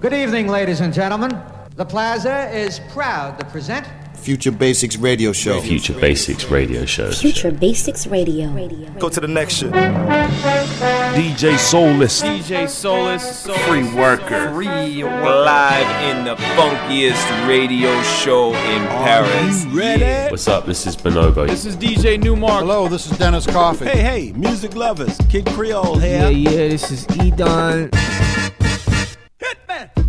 Good evening, ladies and gentlemen. The Plaza is proud to present Future Basics Radio Show. Future Basics Radio Show. Future Basics Radio. Go to the next show. DJ Soulless. DJ Soulless. Free worker. Free worker. Live in the funkiest radio show in Paris. ready? What's up? This is Bonobo. This is DJ Newmark. Hello, this is Dennis Coffee. Hey, hey, music lovers. Kid Creole here. Yeah, yeah, this is Edon.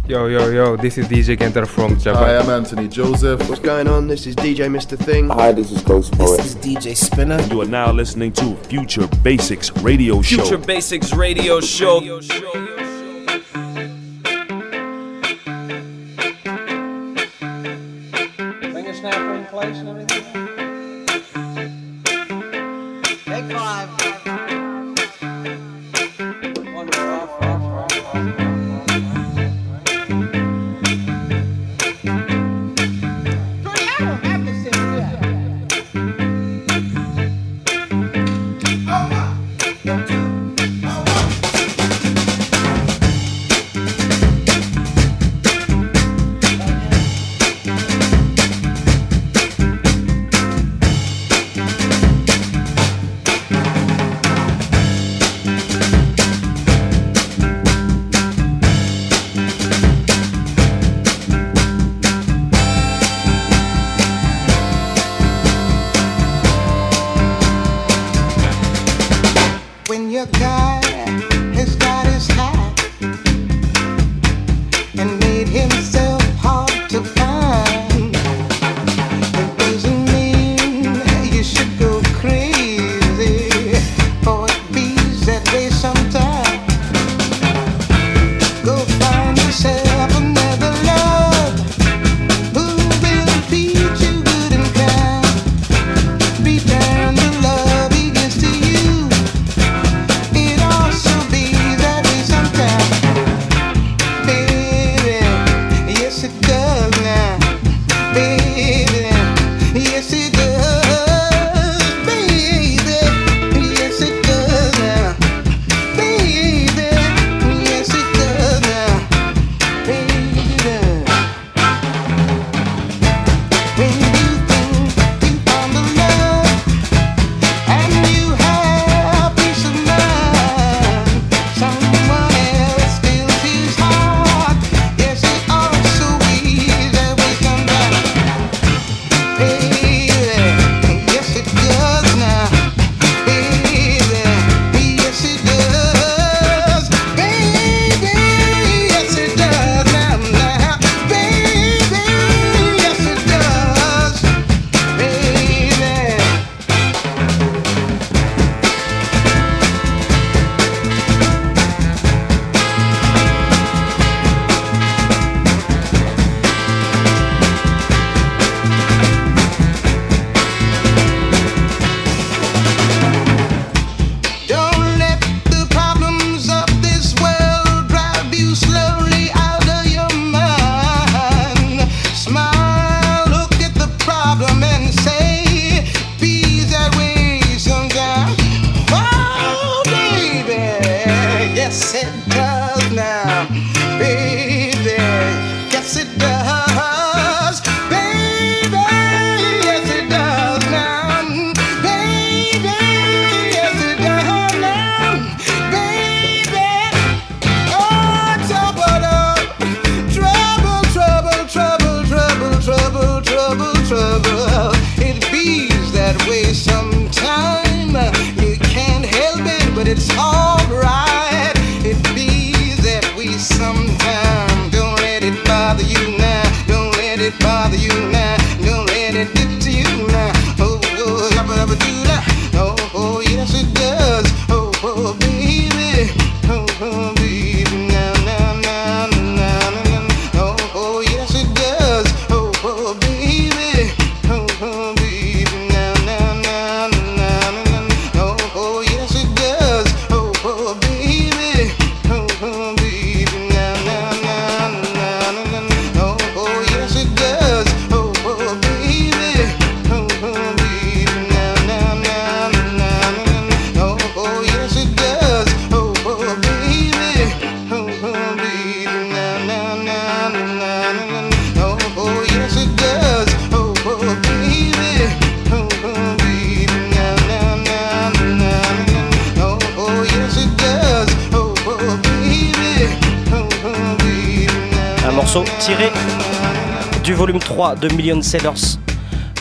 Yo, yo, yo, this is DJ Kenter from Japan. Hi, I'm Anthony Joseph. What's going on? This is DJ Mr. Thing. Hi, this is Ghost Boy. This is DJ Spinner. You are now listening to Future Basics Radio Show. Future Basics Radio Show. Radio show. place and everything?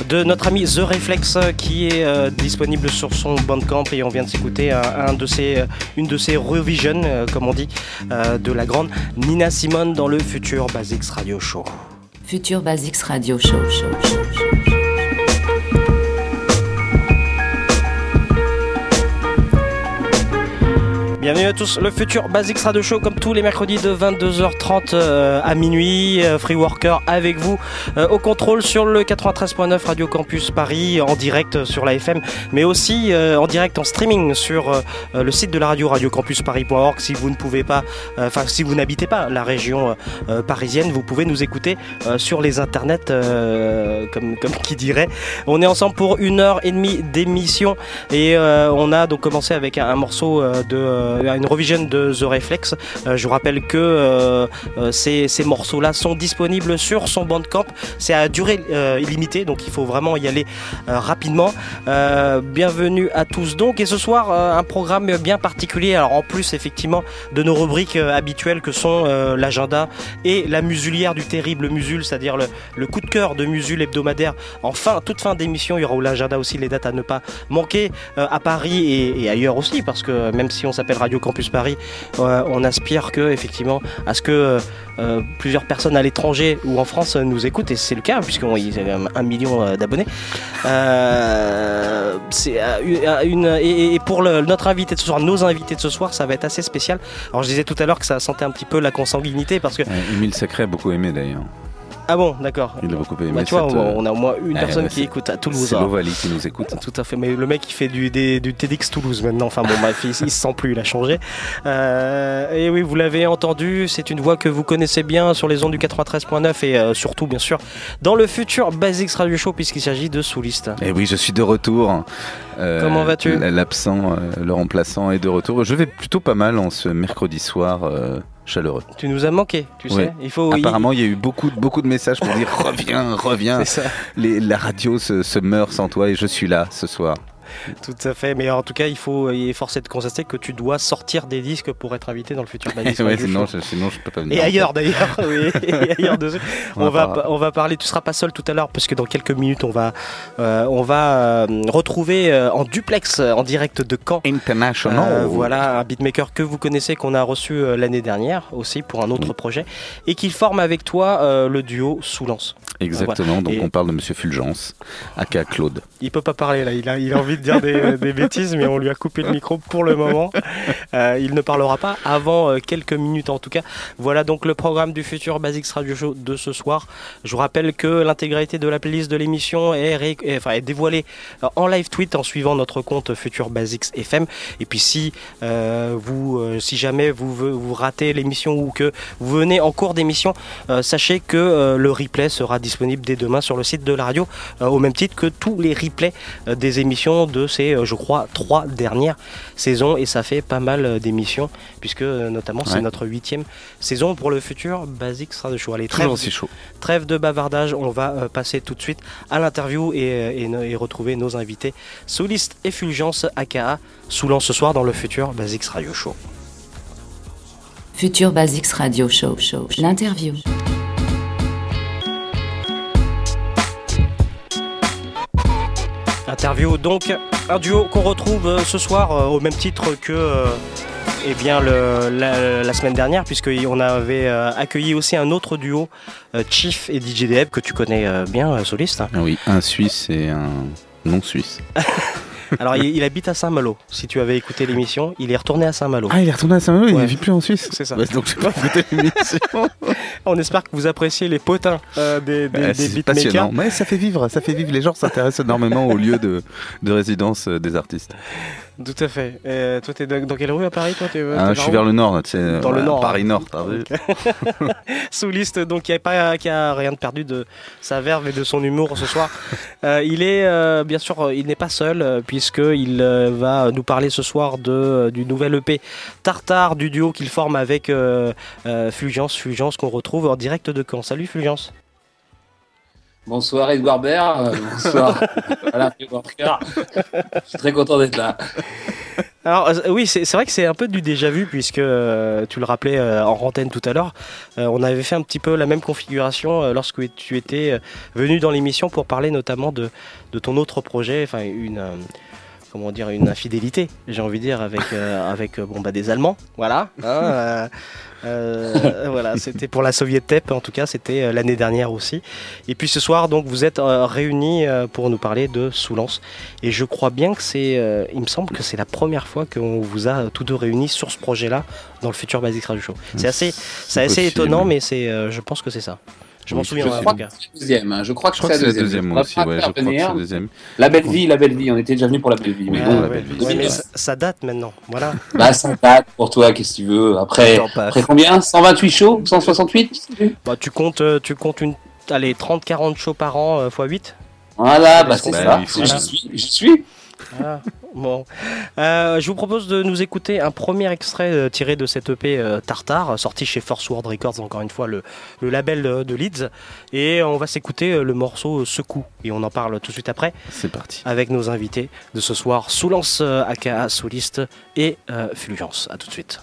De notre ami The Reflex euh, qui est euh, disponible sur son Bandcamp et on vient de s'écouter un, de ses, euh, une de ses revisions, comme on dit, de la grande Nina Simone dans le futur Basics Radio Show. Futur Basics Radio Show. show, show, Bienvenue à tous, le futur Basics Radio Show comme tous les mercredis de 22h30 euh, à minuit, euh, Free Worker avec vous euh, au contrôle sur le 93.9 Radio Campus Paris en direct sur la FM mais aussi en direct en streaming sur le site de la radio radiocampusparis.org si vous ne pouvez pas enfin si vous n'habitez pas la région parisienne vous pouvez nous écouter sur les internets comme, qui dirait. On est ensemble pour une heure et demie d'émission et on a donc commencé avec un, morceau de une revision de The Reflex. Euh, je vous rappelle que euh, euh, ces, ces morceaux-là sont disponibles sur son Bandcamp. C'est à durée euh, illimitée, donc il faut vraiment y aller euh, rapidement. Euh, bienvenue à tous donc. Et ce soir, euh, un programme bien particulier. Alors en plus, effectivement, de nos rubriques euh, habituelles que sont euh, l'agenda et la musulière du terrible Musul, c'est-à-dire le, le coup de cœur de Musul hebdomadaire. En fin, toute fin d'émission, il y aura l'agenda aussi les dates à ne pas manquer euh, à Paris et, ailleurs aussi, parce que même si on s'appelle Radio Campus Paris, euh, on aspire que effectivement à ce que euh, euh, plusieurs personnes à l'étranger ou en France nous écoutent et c'est le cas puisqu'on a un million d'abonnés. Et, pour notre invité de ce soir, nos invités de ce soir, ça va être assez spécial. Alors je disais tout à l'heure que ça sentait un petit peu la consanguinité parce que Émile Sacré a beaucoup aimé d'ailleurs. Ah bon d'accord. Il a beaucoup aimé. Bah, tu vois, cette, on, euh, on a au moins une eh, personne bah, qui écoute à Toulouse. C'est hein. l'Ovalie qui nous écoute. Tout à fait, mais le mec il fait du, des- du TEDx Toulouse maintenant, enfin bon bref, il, il se sent plus, il a changé. Euh, et oui, vous l'avez entendu, c'est une voix que vous connaissez bien sur les ondes du 93.9 et euh, surtout bien sûr dans le futur Basics Radio Show puisqu'il s'agit de Souliste. Et oui, je suis de retour. Euh, Comment vas-tu? L'absent, le remplaçant est de retour. Je vais plutôt pas mal en ce mercredi soir chaleureux. Tu nous as manqué, tu sais. Il faut. Apparemment, il y a eu beaucoup, de- beaucoup de messages pour dire reviens, reviens. C'est ça. Les- la radio se, se meurt sans toi et je suis là ce soir. Tout à fait, mais en tout cas, il faut, il est forcé de constater que tu dois sortir des disques pour être invité dans le futur Basics Ouais, Radio sinon, Show. je, sinon, je peux pas venir. Et ailleurs d'ailleurs, oui, et ailleurs dessus. On va, on va parler, tu seras pas seul tout à l'heure parce que dans quelques minutes on va, euh, on va euh, retrouver euh, en duplex, en direct de Caen. International. Voilà un beatmaker que vous connaissez qu'on a reçu l'année dernière aussi pour un autre projet et qui forme avec toi le duo Soulance. Exactement, Voilà. donc Et on parle de Monsieur Fulgence, aka Claude. il peut pas parler là, il a, il a envie de dire des, bêtises mais on lui a coupé le micro pour le moment. Euh, il ne parlera pas avant euh, quelques minutes en tout cas. Voilà donc le programme du futur Basics Radio Show de ce soir. Je vous rappelle que l'intégralité de la playlist de l'émission est, est- dévoilée euh, en live tweet en suivant notre compte Futur Basics FM. Et puis si vous, si jamais vous, vous ratez l'émission ou que vous venez en cours d'émission, sachez que le replay sera disponible dès demain sur le site de la radio, au même titre que tous les replays des émissions de ces, euh, je crois, trois dernières saisons. Et ça fait pas mal euh, d'émissions, puisque euh, notamment c'est Ouais. notre huitième saison pour le futur Basics Radio Show. Allez, Toujours trêve- aussi chaud. Trêve de bavardage, on va passer tout de suite à l'interview et, et no- et retrouver nos invités Souliste et Fulgence aka Soulant ce soir dans le futur Basics Radio Show. Futur Basics Radio Show. show. L'interview. Interview donc un duo qu'on retrouve euh, ce soir euh, au même titre que euh, eh bien le- la, la semaine dernière puisqu'on avait euh, accueilli aussi un autre duo Chief et DJ Deb que tu connais bien soliste. Ah oui, un Suisse et un non-Suisse. Alors il, il habite à Saint-Malo. Si tu avais écouté l'émission, il est retourné à Saint-Malo. Ah, il est retourné à Saint-Malo, il ne vit plus en Suisse. C'est ça. Ouais, donc pas l'émission. On espère que vous appréciez les potins euh, des, des, Euh, beatmakers. passionnant. Mais ça fait vivre, ça fait vivre. Les gens s'intéressent énormément au lieu de, de résidence euh, des artistes. Tout à fait. Euh, toi, t'es dans, quelle rue à Paris toi, t'es, euh, Ah, je suis vers le nord, tu sais, Dans le euh, nord, Paris hein. Nord, t'as vu Souliste, donc qui a pas, qui a rien de perdu de sa verve et de son humour ce soir. Euh, il est euh, bien sûr, il n'est pas seul euh, puisque il euh, va nous parler ce soir de du nouvel EP Tartare du duo qu'il forme avec Fulgence, Fulgence qu'on retrouve en direct de Caen. Salut Fulgence. Bonsoir Edouard Baird, euh, bonsoir. voilà, Baird. Je suis très content d'être là. Alors euh, oui, c'est vrai que c'est un peu du déjà vu puisque euh, tu le rappelais en antenne tout à l'heure, on avait fait un petit peu la même configuration lorsque tu étais venu dans l'émission pour parler notamment de, de ton autre projet, enfin une comment dire une infidélité, j'ai envie de dire avec euh, avec euh, bon bah des Allemands, voilà. hein, euh, voilà, c'était pour la Soviet Tep en tout cas, c'était l'année dernière aussi. Et puis ce soir donc vous êtes réunis pour nous parler de Soulance et je crois bien que c'est, il me semble que c'est la première fois qu'on vous a tous deux réunis sur ce projet-là dans le futur Basic Radio Show. C'est assez, c'est assez étonnant, mais c'est, je pense que c'est ça. Je m'en Oui, souviens c'est en possible. tout cas. Deuxième, hein. je crois que, Je crois que c'est la deuxième. aussi, ouais, je crois que c'est venir. la deuxième. La belle vie, la belle vie, on était déjà venu pour la belle vie. Mais Ouais, bon, la belle vie, Ouais, mais ça, ça date maintenant, voilà. bah, ça date pour toi, qu'est-ce que tu veux. Après, après combien? 128 shows? 168 Bah, tu comptes, euh, tu comptes une, allez, 30-40 shows par an euh, x 8 Voilà, bah c'est ça. Bah, faut- J'y suis, Voilà. Bon. Euh, je vous propose de nous écouter un premier extrait euh, tiré de cette EP euh, Tartare, sorti chez Force World Records, encore une fois, le, le label de Leeds. Et on va s'écouter le morceau Secoue. Et on en parle tout de suite après C'est parti. avec nos invités de ce soir, Soulance aka Soliste et Fulgence. A tout de suite.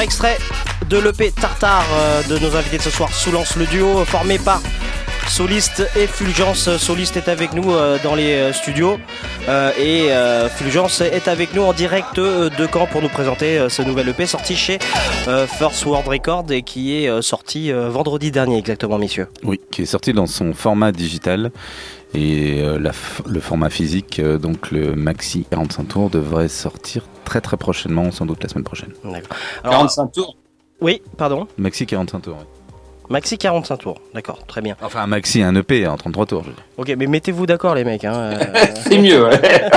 Extrait de l'EP Tartare euh, de nos invités de ce soir, Soulance le duo euh, formé par Soliste et Fulgence. Soliste est avec nous euh, dans les studios et Fulgence est avec nous en direct de Caen pour nous présenter ce nouvel EP sorti chez First World Record et qui est sorti vendredi dernier exactement, messieurs. Oui, qui est sorti dans son format digital. Et euh, la f- le format physique, euh, donc le maxi 45 tours, devrait sortir très très prochainement, sans doute la semaine prochaine. Alors, 45 tours. Oui, pardon. Maxi 45 tours, oui. Maxi 45 tours, d'accord, très bien. Enfin, un maxi, un EP en 33 tours. je veux dire. Ok, mais mettez-vous d'accord les mecs. Hein, euh, C'est mieux, ouais.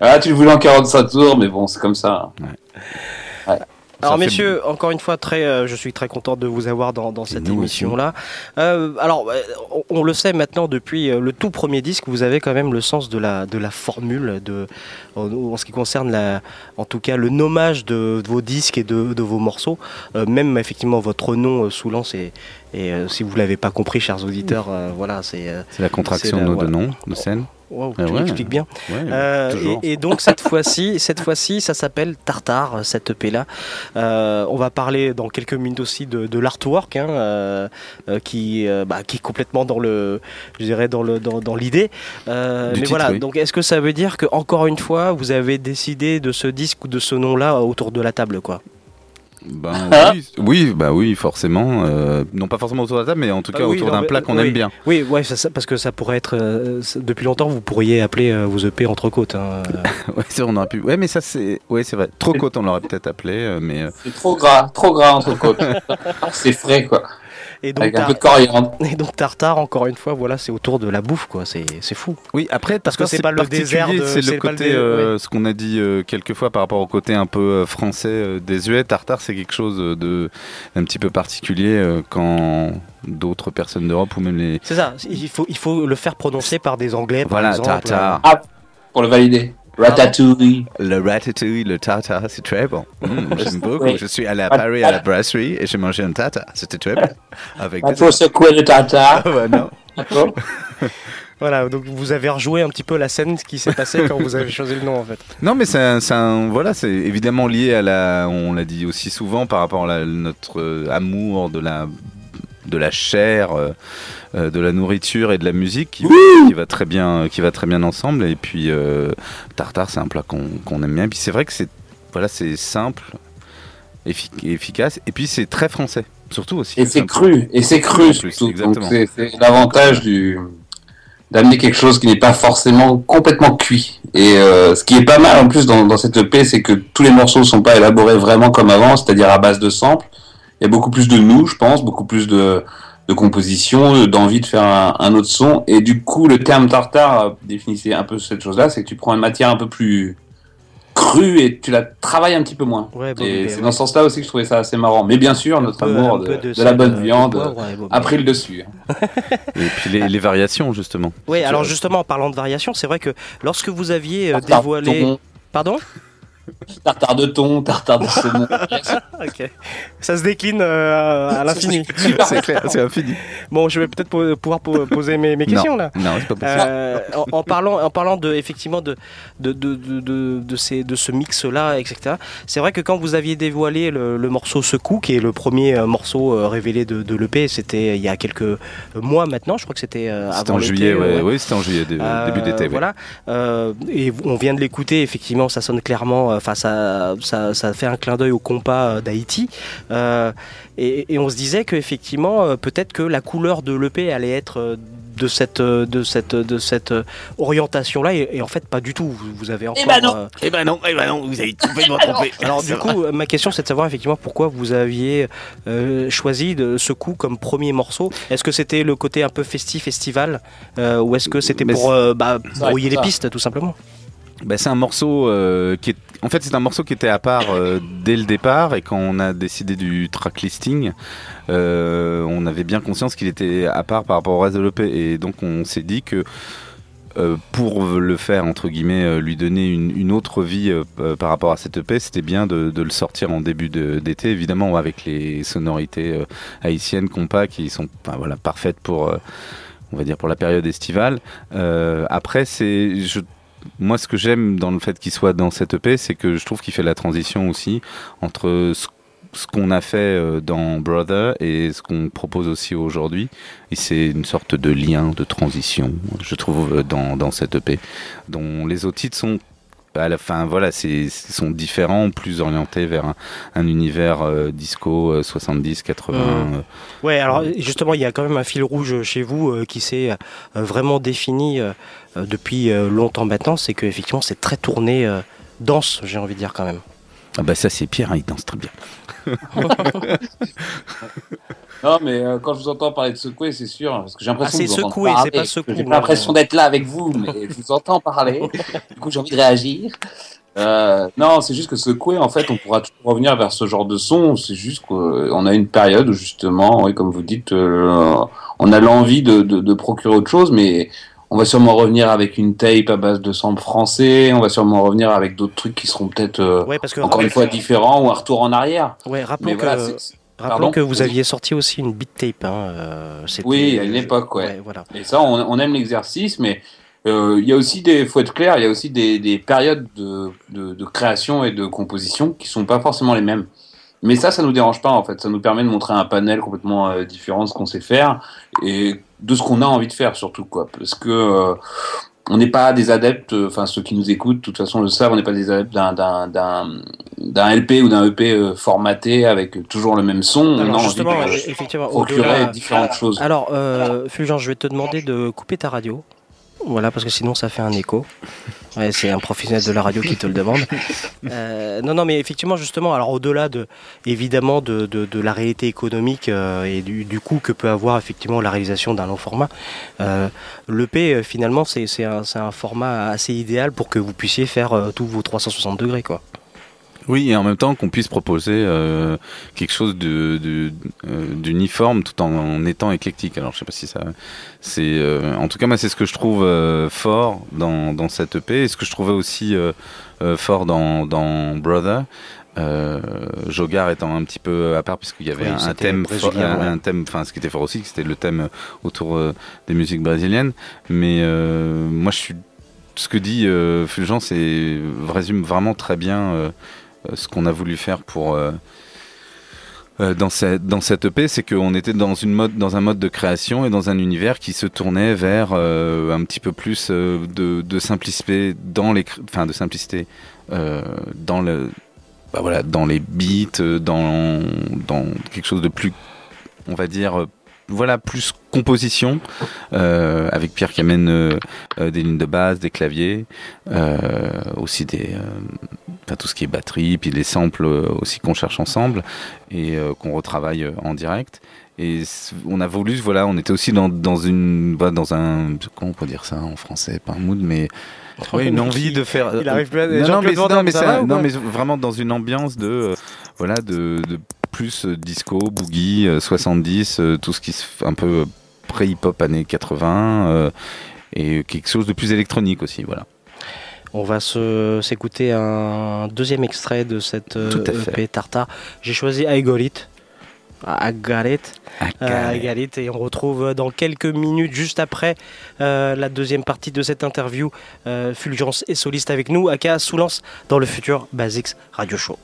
ah, tu le voulais en 45 tours, mais bon, c'est comme ça. Ouais. Alors Ça fait messieurs, encore une fois, très, euh, je suis très content de vous avoir dans, dans cette émission-là. Euh, alors, euh, on, on le sait maintenant depuis le tout premier disque, vous avez quand même le sens de la, de la formule, de, en, en ce qui concerne la, en tout cas le nommage de, de vos disques et de, de vos morceaux. Euh, même effectivement votre nom sous lance et, et si vous l'avez pas compris, chers auditeurs, voilà, c'est C'est la contraction C'est de nos voilà. deux noms de scène. Wow, Ah tu ouais. expliques bien. Ouais, Euh, et, et donc cette fois-ci, cette fois-ci, ça s'appelle Tartare, cette EP là. Euh, on va parler dans quelques minutes aussi de, de l'artwork, hein, euh, qui, bah, qui est complètement dans le, je dirais dans le, dans, dans l'idée. Mais titre, voilà. oui. Donc est-ce que ça veut dire que encore une fois, vous avez décidé de ce disque ou de ce nom-là autour de la table, quoi? Ben, Ah. oui, oui, bah oui, forcément. euh, non pas forcément autour de la table, mais en tout cas Ah oui, autour d'un plat qu'on oui. aime bien. Oui, ouais, ça- ça- parce que ça pourrait être euh, ça- depuis longtemps, vous pourriez appeler euh, vos EP entrecôtes. Hein, ouais, c'est vrai, on aurait pu. Ouais, mais ça c'est, ouais, c'est vrai. Trop côte, on l'aurait peut-être appelé, euh, mais. euh, C'est trop gras, trop gras entre côtes. c'est frais, quoi. Et donc, Avec un peu de coriandre. Et donc Tartare, encore une fois, voilà, c'est autour de la bouffe, quoi. C'est c'est fou. Oui, après, Parce que c'est pas le désert de- C'est c'est le côté, dé- euh, ce qu'on a dit euh, quelques fois par rapport au côté un peu euh, français euh, désuet. Tartare, c'est quelque chose de un petit peu particulier euh, quand d'autres personnes d'Europe ou même les. C'est ça. Il faut, il faut le faire prononcer par des Anglais, par Voilà, exemple. tartare. Ah, pour le valider. Ratatouille. Le ratatouille, le tartare, c'est très bon. Mm, J'aime beaucoup. Oui. Je suis allé à Paris à la brasserie et j'ai mangé un tartare. C'était très bon. Avec Il des faut secouer le tartare. Ah non. D'accord Voilà, donc vous avez rejoué un petit peu la scène, ce qui s'est passé quand vous avez choisi le nom, en fait. Non, mais c'est voilà, c'est évidemment lié à la, on l'a dit aussi souvent par rapport à la- notre euh, amour de la, de la chair, euh, euh, de la nourriture et de la musique qui, qui va très bien, qui va très bien ensemble. Et puis euh, tartare, c'est un plat qu'on aime bien. Et puis c'est vrai que c'est, voilà, c'est simple, effi- efficace. Et puis c'est très français, surtout aussi. Et c'est cru, et c'est cru surtout. C'est l'avantage du d'amener quelque chose qui n'est pas forcément complètement cuit. Et euh, ce qui est pas mal en plus dans, dans cette EP, c'est que tous les morceaux sont pas élaborés vraiment comme avant, c'est-à-dire à base de samples. Il y a beaucoup plus de nous, je pense, beaucoup plus de, de composition, d'envie de faire un, un autre son. Et du coup, le terme tartare euh, définissait un peu cette chose-là, c'est que tu prends une matière un peu plus crue et tu la travailles un petit peu moins. Ouais, bon, et mais c'est ouais. dans ce sens-là aussi que je trouvais ça assez marrant. Mais bien sûr, notre peu- amour de, peu de de la bonne euh, viande ouais, bon, a pris le dessus. Et puis les, les variations justement. Oui, alors justement, en parlant de variation, c'est vrai que lorsque vous aviez euh, Tartare dévoilé. Pardon? tartare de thon, tartare de saumon. Ok. Ça se décline euh, à l'infini. C'est clair, c'est infini. Bon, je vais peut-être po- pouvoir po- poser mes, mes questions là. Non, c'est pas possible. Euh, en, en parlant, en parlant de effectivement de de, de, de, de, de ces, de ce mix là, etc. C'est vrai que quand vous aviez dévoilé le, le morceau Secou, qui est le premier euh, morceau révélé de, de l'EP, c'était il y a quelques mois maintenant. Je crois que c'était avant en juillet, ouais, ouais. oui, c'était en juillet, dé- Euh, début d'été. Voilà. Euh, et on vient de l'écouter, effectivement, ça sonne clairement. Enfin, ça, ça, ça fait un clin d'œil au compas euh, d'Haïti. Euh, et, et on se disait que effectivement, euh, peut-être que la couleur de l'EP allait être de cette, de cette, de cette euh, orientation-là, et, et en fait, pas du tout. Vous, vous avez encore. ben non. euh, Eh ben non, eh ben non, vous avez complètement trompé. alors du coup, ma question c'est de savoir effectivement pourquoi vous aviez euh, choisi de, ce coup comme premier morceau. Est-ce que c'était le côté un peu festif, estival, euh, ou est-ce que c'était pour euh, bah, brouiller les ça. pistes tout simplement? Bah, c'est un morceau euh, qui est. En fait, c'est un morceau qui était à part euh, dès le départ et quand on a décidé du track listing, euh, on avait bien conscience qu'il était à part par rapport au reste de l'EP et donc on s'est dit que euh, pour le faire entre guillemets, lui donner une, autre vie par rapport à cette EP, c'était bien de, le sortir en début d'été, évidemment avec les sonorités haïtiennes compas qui sont voilà parfaites pour on va dire pour la période estivale. Après, je moi, ce que j'aime dans le fait qu'il soit dans cette EP, c'est que je trouve qu'il fait la transition aussi entre ce, qu'on a fait euh, dans Brother et ce qu'on propose aussi aujourd'hui. Et c'est une sorte de lien, de transition, je trouve, euh, dans, dans cette EP, dont les autres titres sont à la fin, voilà, c'est sont différents, plus orientés vers un, un univers euh, disco euh, 70, 80. Mm. euh, Ouais, alors justement, il y a quand même un fil rouge chez vous euh, qui s'est euh, vraiment défini euh, euh, depuis euh, longtemps maintenant, c'est que effectivement c'est très tourné euh, danse, j'ai envie de dire quand même. Ah bah ça c'est Pierre, hein, il danse très bien. Non, mais euh, quand je vous entends parler de secouer, c'est sûr, parce que j'ai l'impression Ah, vous secouer, c'est pas que secouer. J'ai pas l'impression d'être là avec vous, mais je vous entends parler. Du coup, j'ai envie de réagir. Euh, non, c'est juste que secouer, en fait, on pourra toujours revenir vers ce genre de son. C'est juste qu'on a une période où justement, oui, comme vous dites, euh, on a l'envie de, de, de procurer autre chose, mais on va sûrement revenir avec une tape à base de samples français. On va sûrement revenir avec d'autres trucs qui seront peut-être euh, Ouais, parce que encore une fois différents ou un retour en arrière. Ouais, rappelons Mais que, voilà, c'est- c'est- rappelons Pardon que vous aviez sorti aussi une beat tape. Hein, euh, Oui, à une époque, ouais. voilà. Et ça, on, on aime l'exercice, mais euh, il y a aussi des, faut être clair, il y a aussi des, des périodes de, de, de création et de composition qui sont pas forcément les mêmes. Mais ça, ça nous dérange pas en fait. Ça nous permet de montrer un panel complètement euh, différent de ce qu'on sait faire et de ce qu'on a envie de faire surtout quoi. Parce que euh, on n'est pas des adeptes, euh, enfin ceux qui nous écoutent, de toute façon le savent, on n'est pas des adeptes d'un d'un d'un d'un LP ou d'un EP formaté avec toujours le même son. on a Alors envie justement, de e- effectivement, procurer différentes choses. Alors, euh, Fulgence, je vais te demander de couper ta radio. Voilà, parce que sinon ça fait un écho. Ouais, c'est un professionnel de la radio qui te le demande. Euh, non, non, mais effectivement, justement, alors au-delà de, évidemment, de, de, de la réalité économique euh, et du, du coût que peut avoir effectivement la réalisation d'un long format, euh, l'EP, euh, finalement, c'est c'est un, c'est un format assez idéal pour que vous puissiez faire tous vos 360 degrés, quoi. Oui, et en même temps qu'on puisse proposer euh, quelque chose de, de- euh, d'uniforme tout en, en étant éclectique. Alors je sais pas si ça, c'est, euh, en tout cas moi c'est ce que je trouve euh, fort dans, dans cette EP et ce que je trouvais aussi euh, euh, fort dans, dans Brother. Euh, Jogar étant un petit peu à part puisqu'il y avait Oui, un, thème, fort- un, ouais. un thème, enfin ce qui était fort aussi, c'était le thème autour euh, des musiques brésiliennes. Mais euh, moi je suis ce que dit euh, Fulgence résume vraiment très bien ce qu'on a voulu faire pour euh, euh, dans cette dans cette EP, c'est qu'on était dans une mode dans un mode de création et dans un univers qui se tournait vers euh, un petit peu plus euh, de, de simplicité dans les enfin de simplicité euh, dans le bah voilà dans les beats euh, dans dans quelque chose de plus on va dire euh, voilà plus composition euh, avec Pierre qui amène euh, euh, des lignes de basse, des claviers, euh, aussi des enfin, tout ce qui est batterie, puis les samples aussi qu'on cherche ensemble et qu'on retravaille en direct. Et on a voulu, voilà, on était aussi dans, dans une, bah, dans un, comment on peut dire ça en français, pas un mood, mais une envie de faire. Il arrive plus à- Non, non, mais, non, mais ça non, mais vraiment dans une ambiance de, euh, voilà, de, de plus euh, disco, boogie, euh, 70, euh, tout ce qui se fait un peu euh, pré-hip-hop années 80, euh, et quelque chose de plus électronique aussi, voilà. On va se- s'écouter un deuxième extrait de cette euh. EP Tartare. J'ai choisi I Got It. I Got It. Euh, I Got It. Et on retrouve dans quelques minutes, juste après euh, la deuxième partie de cette interview, euh, Fulgence et soliste avec nous, aka Soulance, dans le futur Basics Radio Show.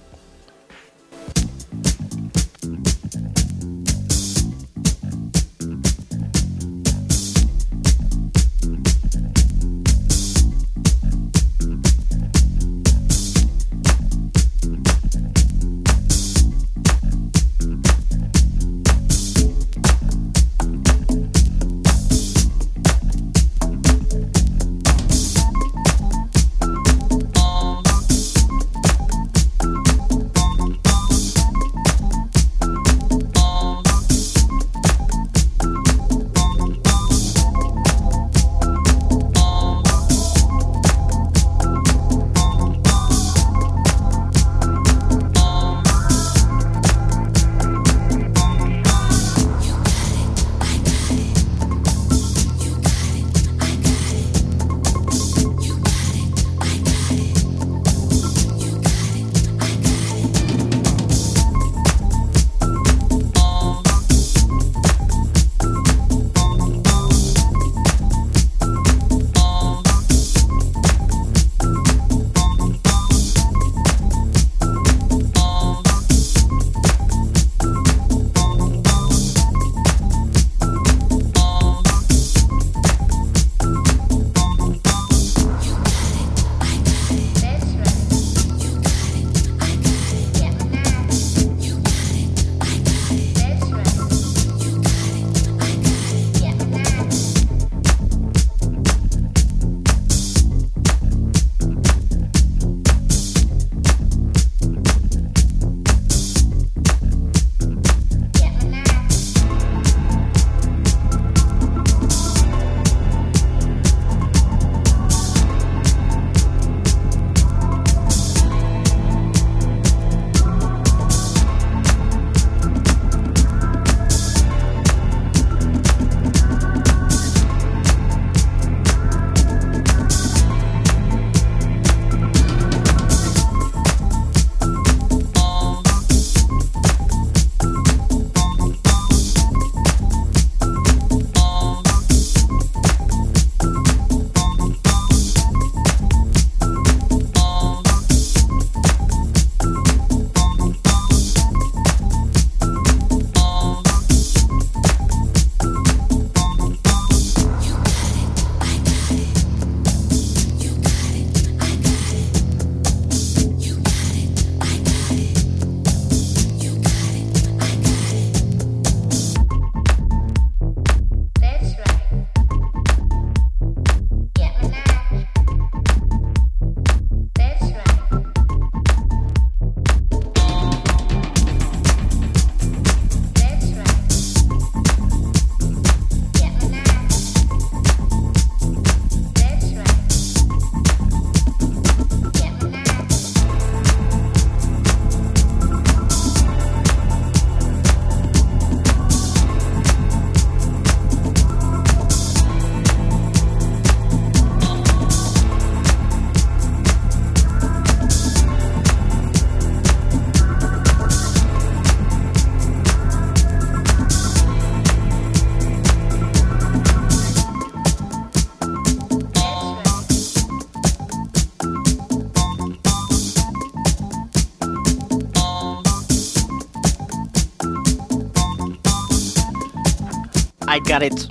Got It.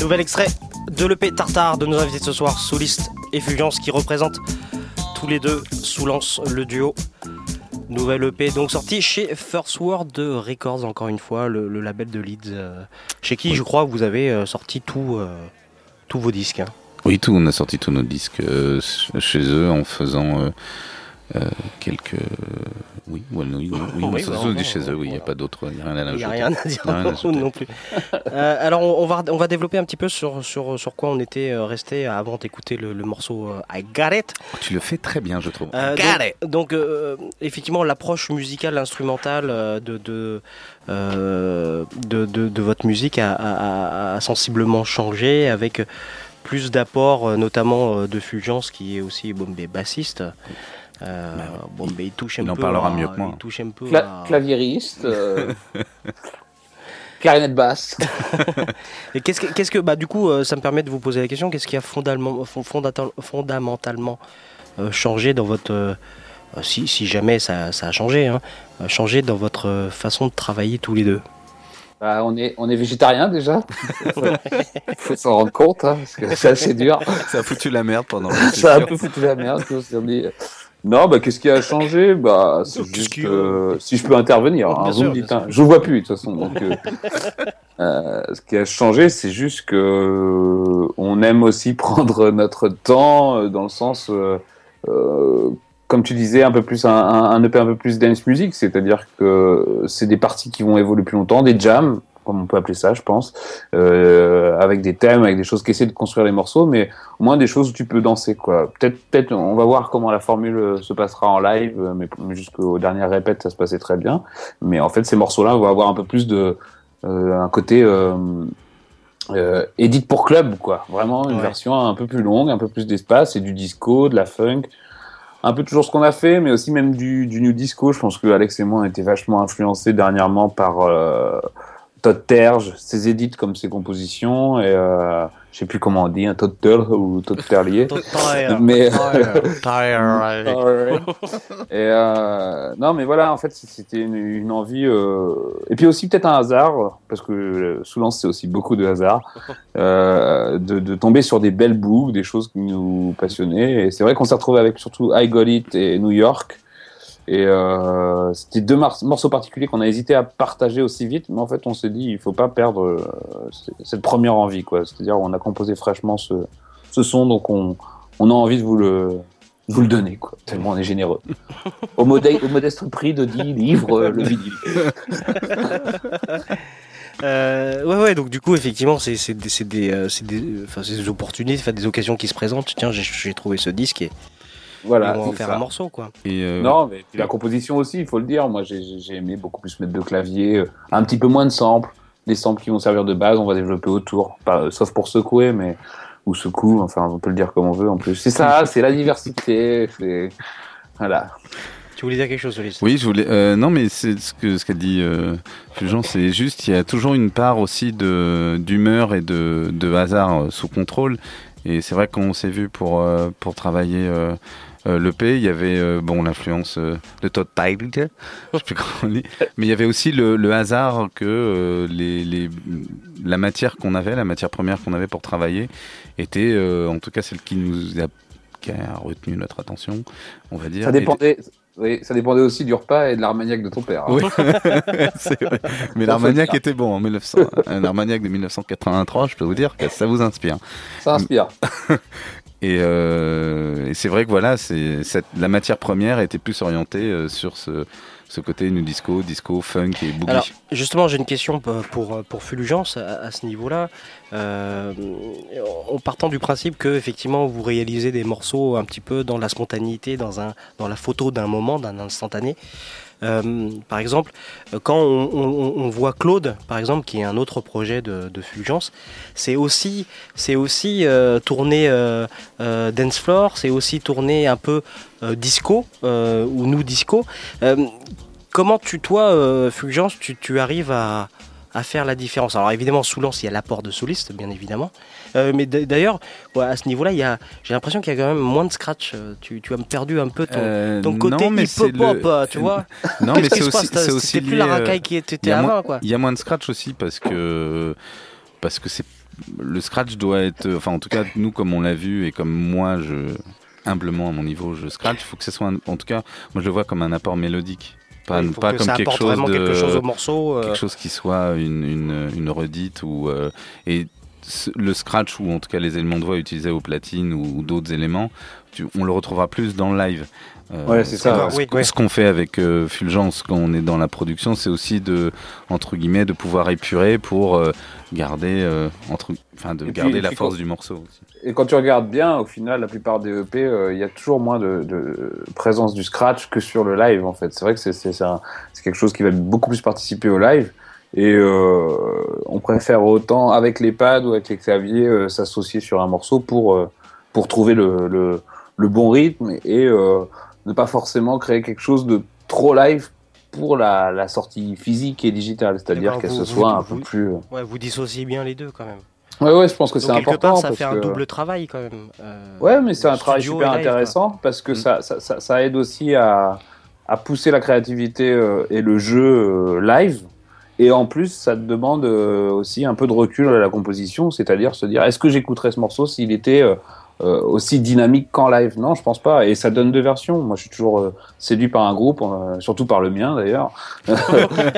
Nouvel extrait de l'EP Tartare de nos invités de ce soir, Soliste et Fulgence, qui représentent tous les deux sous lance le duo. Nouvelle EP donc sortie chez First World Records, encore une fois, le, le label de Leeds, euh, chez qui je crois vous avez euh, sorti tout, euh, tous vos disques. hein. Oui, tout, on a sorti tous nos disques chez eux en faisant quelques. Oui, oui, oui, chez eux, oui, il n'y a pas d'autre, il n'y a rien à Il n'y a ajouter. rien à dire rien à non plus. Euh, alors on, va, on va développer un petit peu sur, sur, sur quoi on était euh, resté avant d'écouter le, le morceau euh, I Got It. Tu le fais très bien, je trouve. Euh, Got donc, it. donc, euh, effectivement, l'approche musicale, instrumentale de, de, euh, de, de- de votre musique a, a- a- a sensiblement changé avec plus d'apports, notamment de Fulgence qui est aussi bon, ben, bassiste. Euh, bon, ben, il touche un il en peu parlera à- mieux que moi. Il touche un peu Cla- à- claviériste, euh, clarinette basse. Et qu'est-ce que, qu'est-ce que, bah, du coup, euh, ça me permet de vous poser la question qu'est-ce qui a fondamentalement, euh, changé dans votre, si, si jamais ça, ça a changé, hein, changé dans votre euh, façon de travailler tous les deux? Bah, on est on est végétarien déjà. faut s'en rendre compte hein, parce que c'est assez dur. Ça a foutu la merde pendant. Ça a un peu foutu la merde. on s'est dit, Non, bah qu'est-ce qui a changé? Bah c'est juste euh, si je peux intervenir. hein, Bien vous sûr, me dites, bien hein. je vous vois plus de toute façon. Donc, euh, euh, ce qui a changé, c'est juste que euh, on aime aussi prendre notre temps euh, dans le sens, euh, euh, comme tu disais, un peu plus un, un, un EP un peu plus dance music, c'est-à-dire que c'est des parties qui vont évoluer plus longtemps, des jams, comme on peut appeler ça, je pense, euh, avec des thèmes, avec des choses qui essaient de construire les morceaux, mais au moins des choses où tu peux danser, quoi. Peut-être, peut-être, on va voir comment la formule euh, se passera en live, euh, mais jusqu'aux dernières répètes, ça se passait très bien. Mais en fait, ces morceaux-là vont avoir un peu plus de, euh, un côté euh, edit pour club, quoi. Vraiment une Ouais. version un peu plus longue, un peu plus d'espace, et du disco, de la funk. Un peu toujours ce qu'on a fait, mais aussi même du, du new disco. Je pense que Alex et moi on été vachement influencés dernièrement par euh, Todd Terge, ses edits comme ses compositions, et euh, je sais plus comment on dit, un Todd Terge ou Todd Terlier. mais et euh, non, mais voilà, en fait, c'était une, une envie. euh, Et puis aussi peut-être un hasard, parce que euh, Soulance c'est aussi beaucoup de hasard, de, de tomber sur des belles boucles, des choses qui nous passionnaient. Et c'est vrai qu'on s'est retrouvé avec surtout I Got It et New York. Et euh, c'était deux morceaux particuliers qu'on a hésité à partager aussi vite, mais en fait on s'est dit il faut pas perdre euh, cette première envie, quoi. C'est-à-dire on a composé fraîchement ce, ce son, donc on, on a envie de vous le, de vous le donner, quoi. Tellement on est généreux. au, modeste, au modeste prix de 10 livres euh, le vinyle. Euh, ouais, ouais, donc du coup, effectivement, c'est des, euh, des, opportunités, des occasions qui se présentent. Tiens, j'ai- j'ai trouvé ce disque et, Voilà, va en faire ça. un morceau, quoi. Et euh, Non, mais puis la composition aussi, il faut le dire. Moi, j'ai- j'ai j'ai aimé beaucoup plus mettre de clavier, euh, un petit peu moins de samples. Les samples qui vont servir de base, on va développer autour. Pas, euh, sauf pour secouer, mais ou secoue. Enfin, on peut le dire comme on veut. En plus, c'est ça, c'est la diversité. C'est voilà. Tu voulais dire quelque chose, Ulysse Oui, je voulais. euh, non, mais c'est ce que ce qu'a dit euh, Fulgence, c'est juste. Il y a toujours une part aussi de d'humeur et de, de hasard euh, sous contrôle. Et c'est vrai qu'on s'est vu pour euh, pour travailler euh, l'EP, il y avait euh, bon l'influence euh, de Todd Tillich, je sais plus comment on dit, mais il y avait aussi le, le hasard que euh, les, les la matière qu'on avait, la matière première qu'on avait pour travailler, était en tout cas celle qui nous a qui a retenu notre attention, on va dire. Ça dépendait. Oui, ça dépendait aussi du repas et de l'armagnac de ton père. hein. Oui, c'est vrai. Mais l'Armagnac était bon en 1900. Un Armagnac de 1983, je peux vous dire que ça vous inspire. Ça inspire. Et, euh, et c'est vrai que voilà, c'est cette- la matière première était plus orientée euh, sur ce, ce côté nu disco, disco, funk et boogie. Alors, justement, j'ai une question pour, pour, pour Fulgence à, ce niveau-là. Euh, en partant du principe que, effectivement, vous réalisez des morceaux un petit peu dans la spontanéité, dans, un, dans la photo d'un moment, d'un instantané. Euh, par exemple, quand on, voit Claude, par exemple, qui est un autre projet de, Fulgence, c'est aussi, c'est aussi euh, euh, euh, dance floor, c'est aussi tourné un peu euh, disco euh, ou nous disco. Euh, comment tu, toi, euh, Fulgence, tu, tu arrives à, à faire la différence? Alors évidemment, sous Lance, il y a l'apport de solistes, bien évidemment. Euh, mais d'ailleurs, à ce niveau-là, j'ai l'impression qu'il y a quand même moins de scratch. Euh, Tu, tu as perdu un peu ton, Euh, ton côté hip-hop, le- euh, tu vois. Non, mais c'est aussi, c'est aussi plus lié, la euh, racaille qui était avant, moins- quoi. Il y a moins de scratch aussi parce que parce que c'est le scratch doit être, enfin en tout cas nous comme on l'a vu et comme moi je humblement à mon niveau je scratch, il faut que ce soit un- en tout cas moi je le vois comme un apport mélodique. Pas, Oui, il faut pas que comme ça quelque chose vraiment de quelque chose au morceau, euh. quelque chose qui soit une, une, une redite ou euh, et le scratch ou en tout cas les éléments de voix utilisés au platine ou, ou d'autres éléments, tu- on le retrouvera plus dans le live. Euh, Ouais, c'est ça. Ce, Oui, ce oui. qu'on fait avec euh, Fulgence quand on est dans la production, c'est aussi de entre guillemets de pouvoir épurer pour euh, garder euh, entre enfin de puis- garder la force quand- du morceau. aussi. Et quand tu regardes bien, au final, la plupart des EP, euh, il y a toujours moins de, de présence du scratch que sur le live, en fait. C'est vrai que c'est- quelque chose qui va beaucoup plus participer au live. Et euh, on préfère autant, avec les pads ou avec les claviers, s'associer sur un morceau pour, pour trouver le, le, le bon rythme et ne pas forcément créer quelque chose de trop live pour la, la sortie physique et digitale. C'est-à-dire ben, qu'elle se soit vous- un peu plus... euh, Ouais, vous dissociez bien les deux quand même. Ouais, ouais, je pense que c'est quelque important. part, ça parce fait un que- double travail quand même. euh, Ouais, mais c'est un travail super quoi. intéressant parce que ça, ça, ça, ça aide aussi à, à pousser la créativité euh, et le jeu euh, live. Et en plus, ça te demande aussi un peu de recul à la composition, c'est-à-dire se dire est-ce que j'écouterais ce morceau s'il était euh, aussi dynamique qu'en live Non, je pense pas. Et ça donne deux versions. Moi, je suis toujours euh, séduit par un groupe, euh, surtout par le mien d'ailleurs. quand,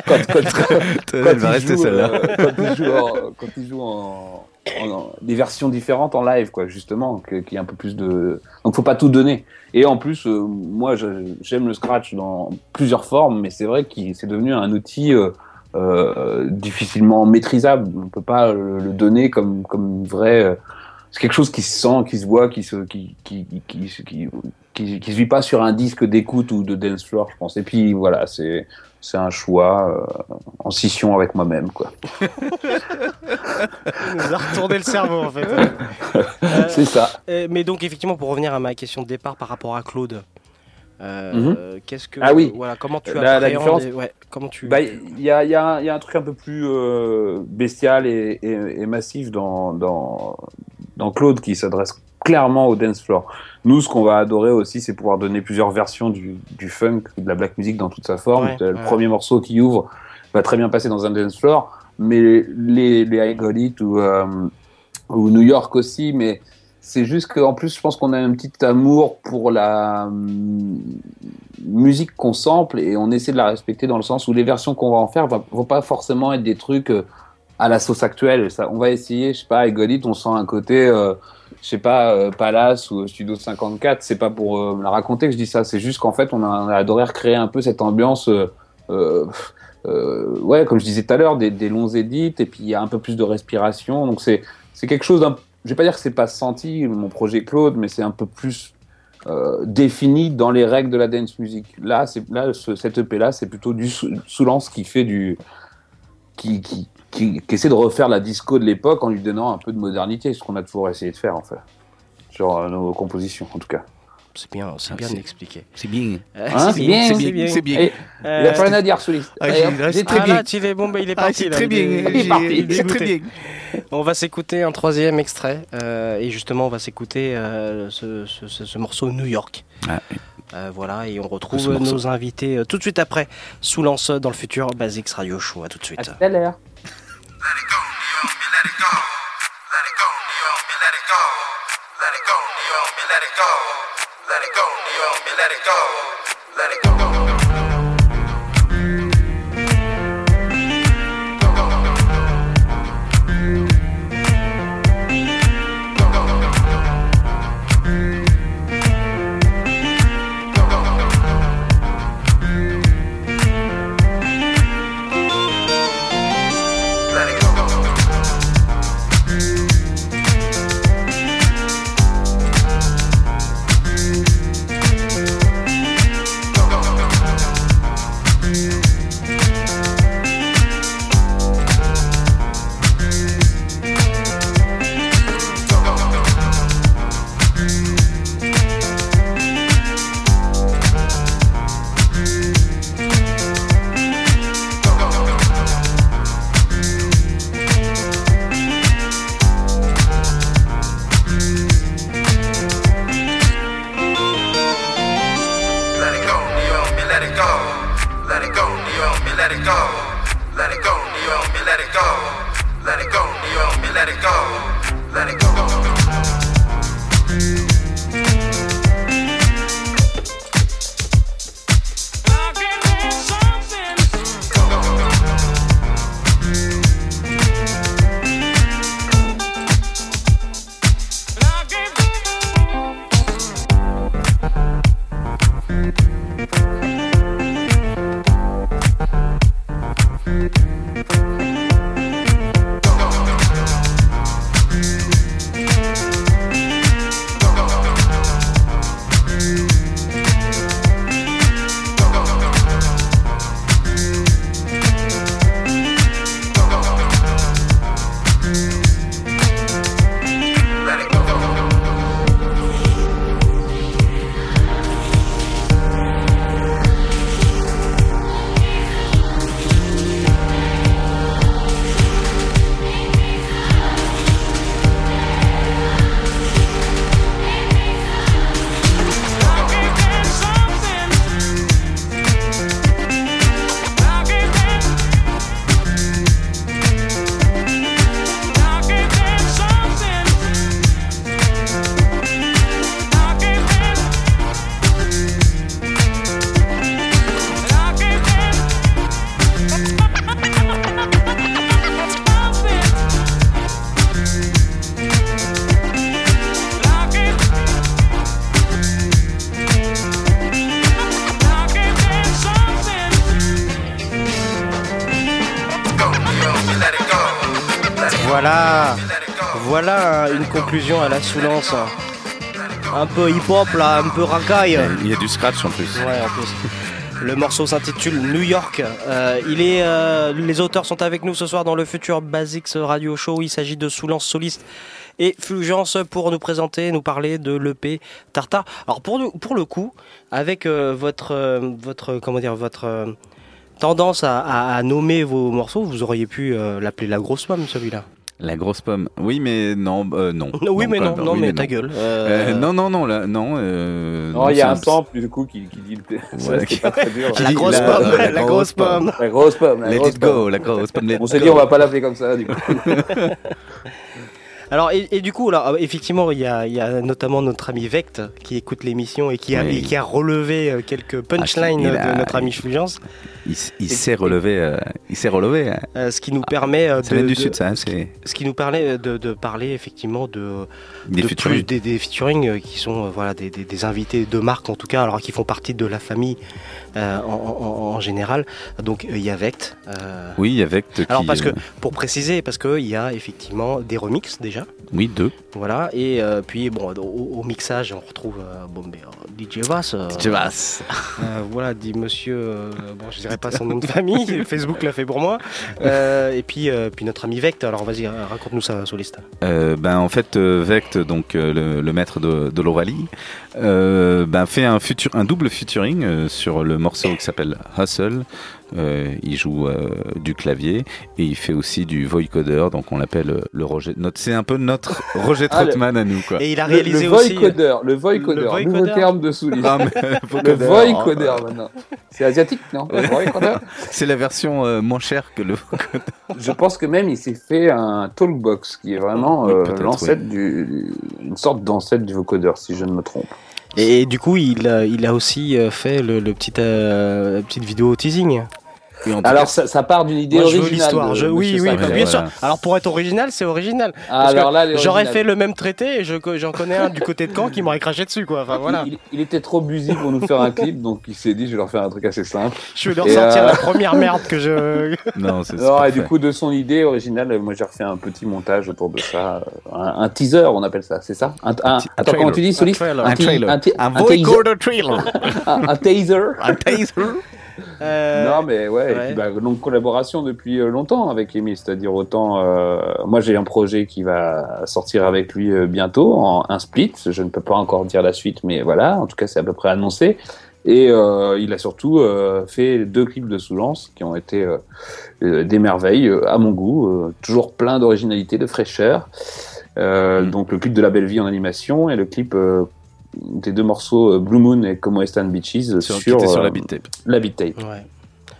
quand, quand il joue, celle-là. quand il joue en, quand il joue en, en- des versions différentes en live, quoi, justement, qu'il y a un peu plus de. Donc, faut pas tout donner. Et en plus, euh, moi, j'aime le scratch dans plusieurs formes, mais c'est vrai que c'est devenu un outil euh, euh, difficilement maîtrisable. On peut pas le, le donner comme comme une vraie. Euh, c'est quelque chose qui se sent, qui se voit, qui se qui qui qui qui, qui, se vit pas sur un disque d'écoute ou de dance floor, je pense. Et puis voilà, c'est c'est un choix euh, en scission avec moi-même, quoi. Nous a retourné le cerveau en fait. C'est ça. euh, mais donc effectivement, pour revenir à ma question de départ par rapport à Claude, euh, Mhm. qu'est-ce que Ah oui. voilà, comment tu La- la appréhendes différence- et- ouais, comment tu Bah, Il y, a, il y, a y a un truc un peu plus euh, bestial et, et- et massif dans, dans, dans Claude qui s'adresse clairement au dance floor. Nous, ce qu'on va adorer aussi, c'est pouvoir donner plusieurs versions du, du funk, de la black music dans toute sa forme. Ouais, le ouais. premier morceau qui ouvre va très bien passer dans un dance floor, mais les, les I Got It ou, euh, ou New York aussi, mais c'est juste qu'en plus, je pense qu'on a un petit amour pour la hum, musique qu'on sample et on essaie de la respecter dans le sens où les versions qu'on va en faire va- vont pas forcément être des trucs euh, à la sauce actuelle. On va essayer, je sais pas, à Egolit, on sent un côté, euh, je sais pas, euh, Palace ou Studio 54. C'est pas pour euh, me la raconter que je dis ça, c'est juste qu'en fait, on a, adoré recréer un peu cette ambiance. euh, ouais, comme je disais tout à l'heure, des, longs édits, et puis il y a un peu plus de respiration. Donc c'est c'est quelque chose d'un. Je vais pas dire que c'est pas senti mon projet Claude, mais c'est un peu plus défini dans les règles de la dance music. Là, c'est là ce, cette EP là, c'est plutôt du sou- Soulance qui fait du qui, qui, qui, qui essaie de refaire la disco de l'époque en lui donnant un peu de modernité, ce qu'on a toujours essayé de faire en fait sur euh, nos compositions en tout cas. C'est bien, c'est bien expliqué. C'est bien. Euh, Hein, c'est bien, c'est bien. c'est bien. Et il a plus rien à dire, Solis. Ah, ah, très bien. là, tu l'es- bon, il est Ah, parti. c'est très bien. est- Il est parti. il est C'est très dégoûté. On va s'écouter un troisième extrait euh, et justement on va s'écouter euh, ce, ce- ce- ce morceau New York. Ah, Euh, voilà et on retrouve nos invités euh, tout de suite après sous lance dans le futur Basics Radio Show. À tout de suite. tout à l'heure. Let it go, Neo, me let it go. Let it go, Neo, me let it go. Let it go, Neo, me let it go. Let it go, Neo, me let it go. Let it go. go, go. Un peu hip-hop là, un peu racaille. Il y a du scratch en plus. Ouais, en plus. Le morceau s'intitule New York. Euh, il est, euh, les auteurs sont avec nous ce soir dans le futur Basics Radio Show. Il s'agit de Soulance Soliste et Fulgence pour nous présenter, nous parler de l'EP Tartare. Alors pour le, pour le coup, avec euh, votre, votre, comment dire, votre tendance à, à- à nommer vos morceaux, vous auriez pu l'appeler la grosse pomme celui-là. La grosse pomme. Oui, mais non, euh, non. Oui, mais non, non, oui, mais ta gueule. Euh, Euh, non, non, non, là, non. euh, Non, il y a un c'est sample du coup qui, qui dit le. Ouais, c'est pas très dur. qui La dit grosse pomme, la grosse pomme. La grosse pomme. la Let grosse it go, pomme. la grosse pomme. let On s'est dit, on va pas l'appeler comme ça, du coup. Alors et, et du coup, euh, effectivement, il y, a, il y a notamment notre ami Vect qui écoute l'émission et qui a, Oui. et qui a relevé quelques punchlines Ah, a- de notre ami Fulgence, Il, il s'est relevé. euh, il s'est relevé. hein. euh, ce qui nous permet euh, Ça de, du de- sud, ça. hein, ce qui nous permet de, de parler effectivement de des de featuring. plus des, des featuring qui sont voilà des, des- des invités de marque en tout cas alors qui font partie de la famille euh, en, en- en général donc il y a Vect Oui, avec. alors qui, parce que pour préciser parce que il y a effectivement des remixes déjà Oui, deux. voilà et puis bon au, au mixage on retrouve bon, ben, euh, DJ Vass euh, Tu vas. euh, voilà, dit monsieur, bon, je dirais pas son nom de famille, Facebook l'a fait pour moi. Euh, et puis, euh, puis notre ami Vect, alors vas-y, raconte-nous ça, Soliste. Euh, ben, en fait, Vect, donc le, le maître de, de l'Ovalie, euh, ben, fait un, futur, un double featuring sur le morceau qui s'appelle Hustle. Euh, il joue euh, du clavier et il fait aussi du vocoder, donc on l'appelle euh, le Roger. Notre, c'est un peu notre Roger Ah, le- Troutman à nous, quoi. Et il a Le, réalisé le aussi. voicoder, le voicoder, Le nouveau terme de Soulis. Ah, mais, Le vocoder, maintenant. C'est asiatique, non Le C'est la version euh, moins chère que le vocoder. Je pense que même il s'est fait un talkbox qui est vraiment Oui, euh, peut-être, l'ancêtre du, une sorte d'ancêtre du vocoder, si je ne me trompe. Et, du coup, il a, aussi euh, fait le, le petit, euh, petite vidéo teasing. Et en tout Alors cas, ça, ça part d'une idée Moi, je veux originale. de Je- Oui, oui, bien sûr. voilà. Alors pour être original, c'est original. Ah, J'aurais originale. fait le même traité et je j'en connais un du côté de Caen qui m'aurait craché dessus, quoi. Enfin voilà. Il, il- il était trop busy pour nous faire un clip, donc il s'est dit je vais leur faire un truc assez simple. Je vais leur Et, sortir euh, la première merde que je. non, c'est Alors, et du coup, de son idée originale, moi j'ai refait un petit montage autour de ça. Un, un teaser, on appelle ça, c'est ça? Un, un- un Attends, trailer. comment tu dis, Solis? Trailer. un trailer. Un, Un un. Un- un taser. Un taser. Euh, Non, mais ouais, et ouais. puis, bah, longue collaboration depuis euh, longtemps avec Emile, c'est-à-dire autant. euh, moi, j'ai un projet qui va sortir avec lui bientôt, en un split. Je ne peux pas encore dire la suite, mais voilà, en tout cas, c'est à peu près annoncé. Et euh, il a surtout euh, fait deux clips de Soulance qui ont été euh, des merveilles à mon goût, toujours plein d'originalité, de fraîcheur. Mm. Donc le clip de La Belle Vie en animation et le clip des deux morceaux euh, Blue Moon et Como Estan Beaches euh, Sur, sur, sur euh, la beat tape. la beat tape. Ouais.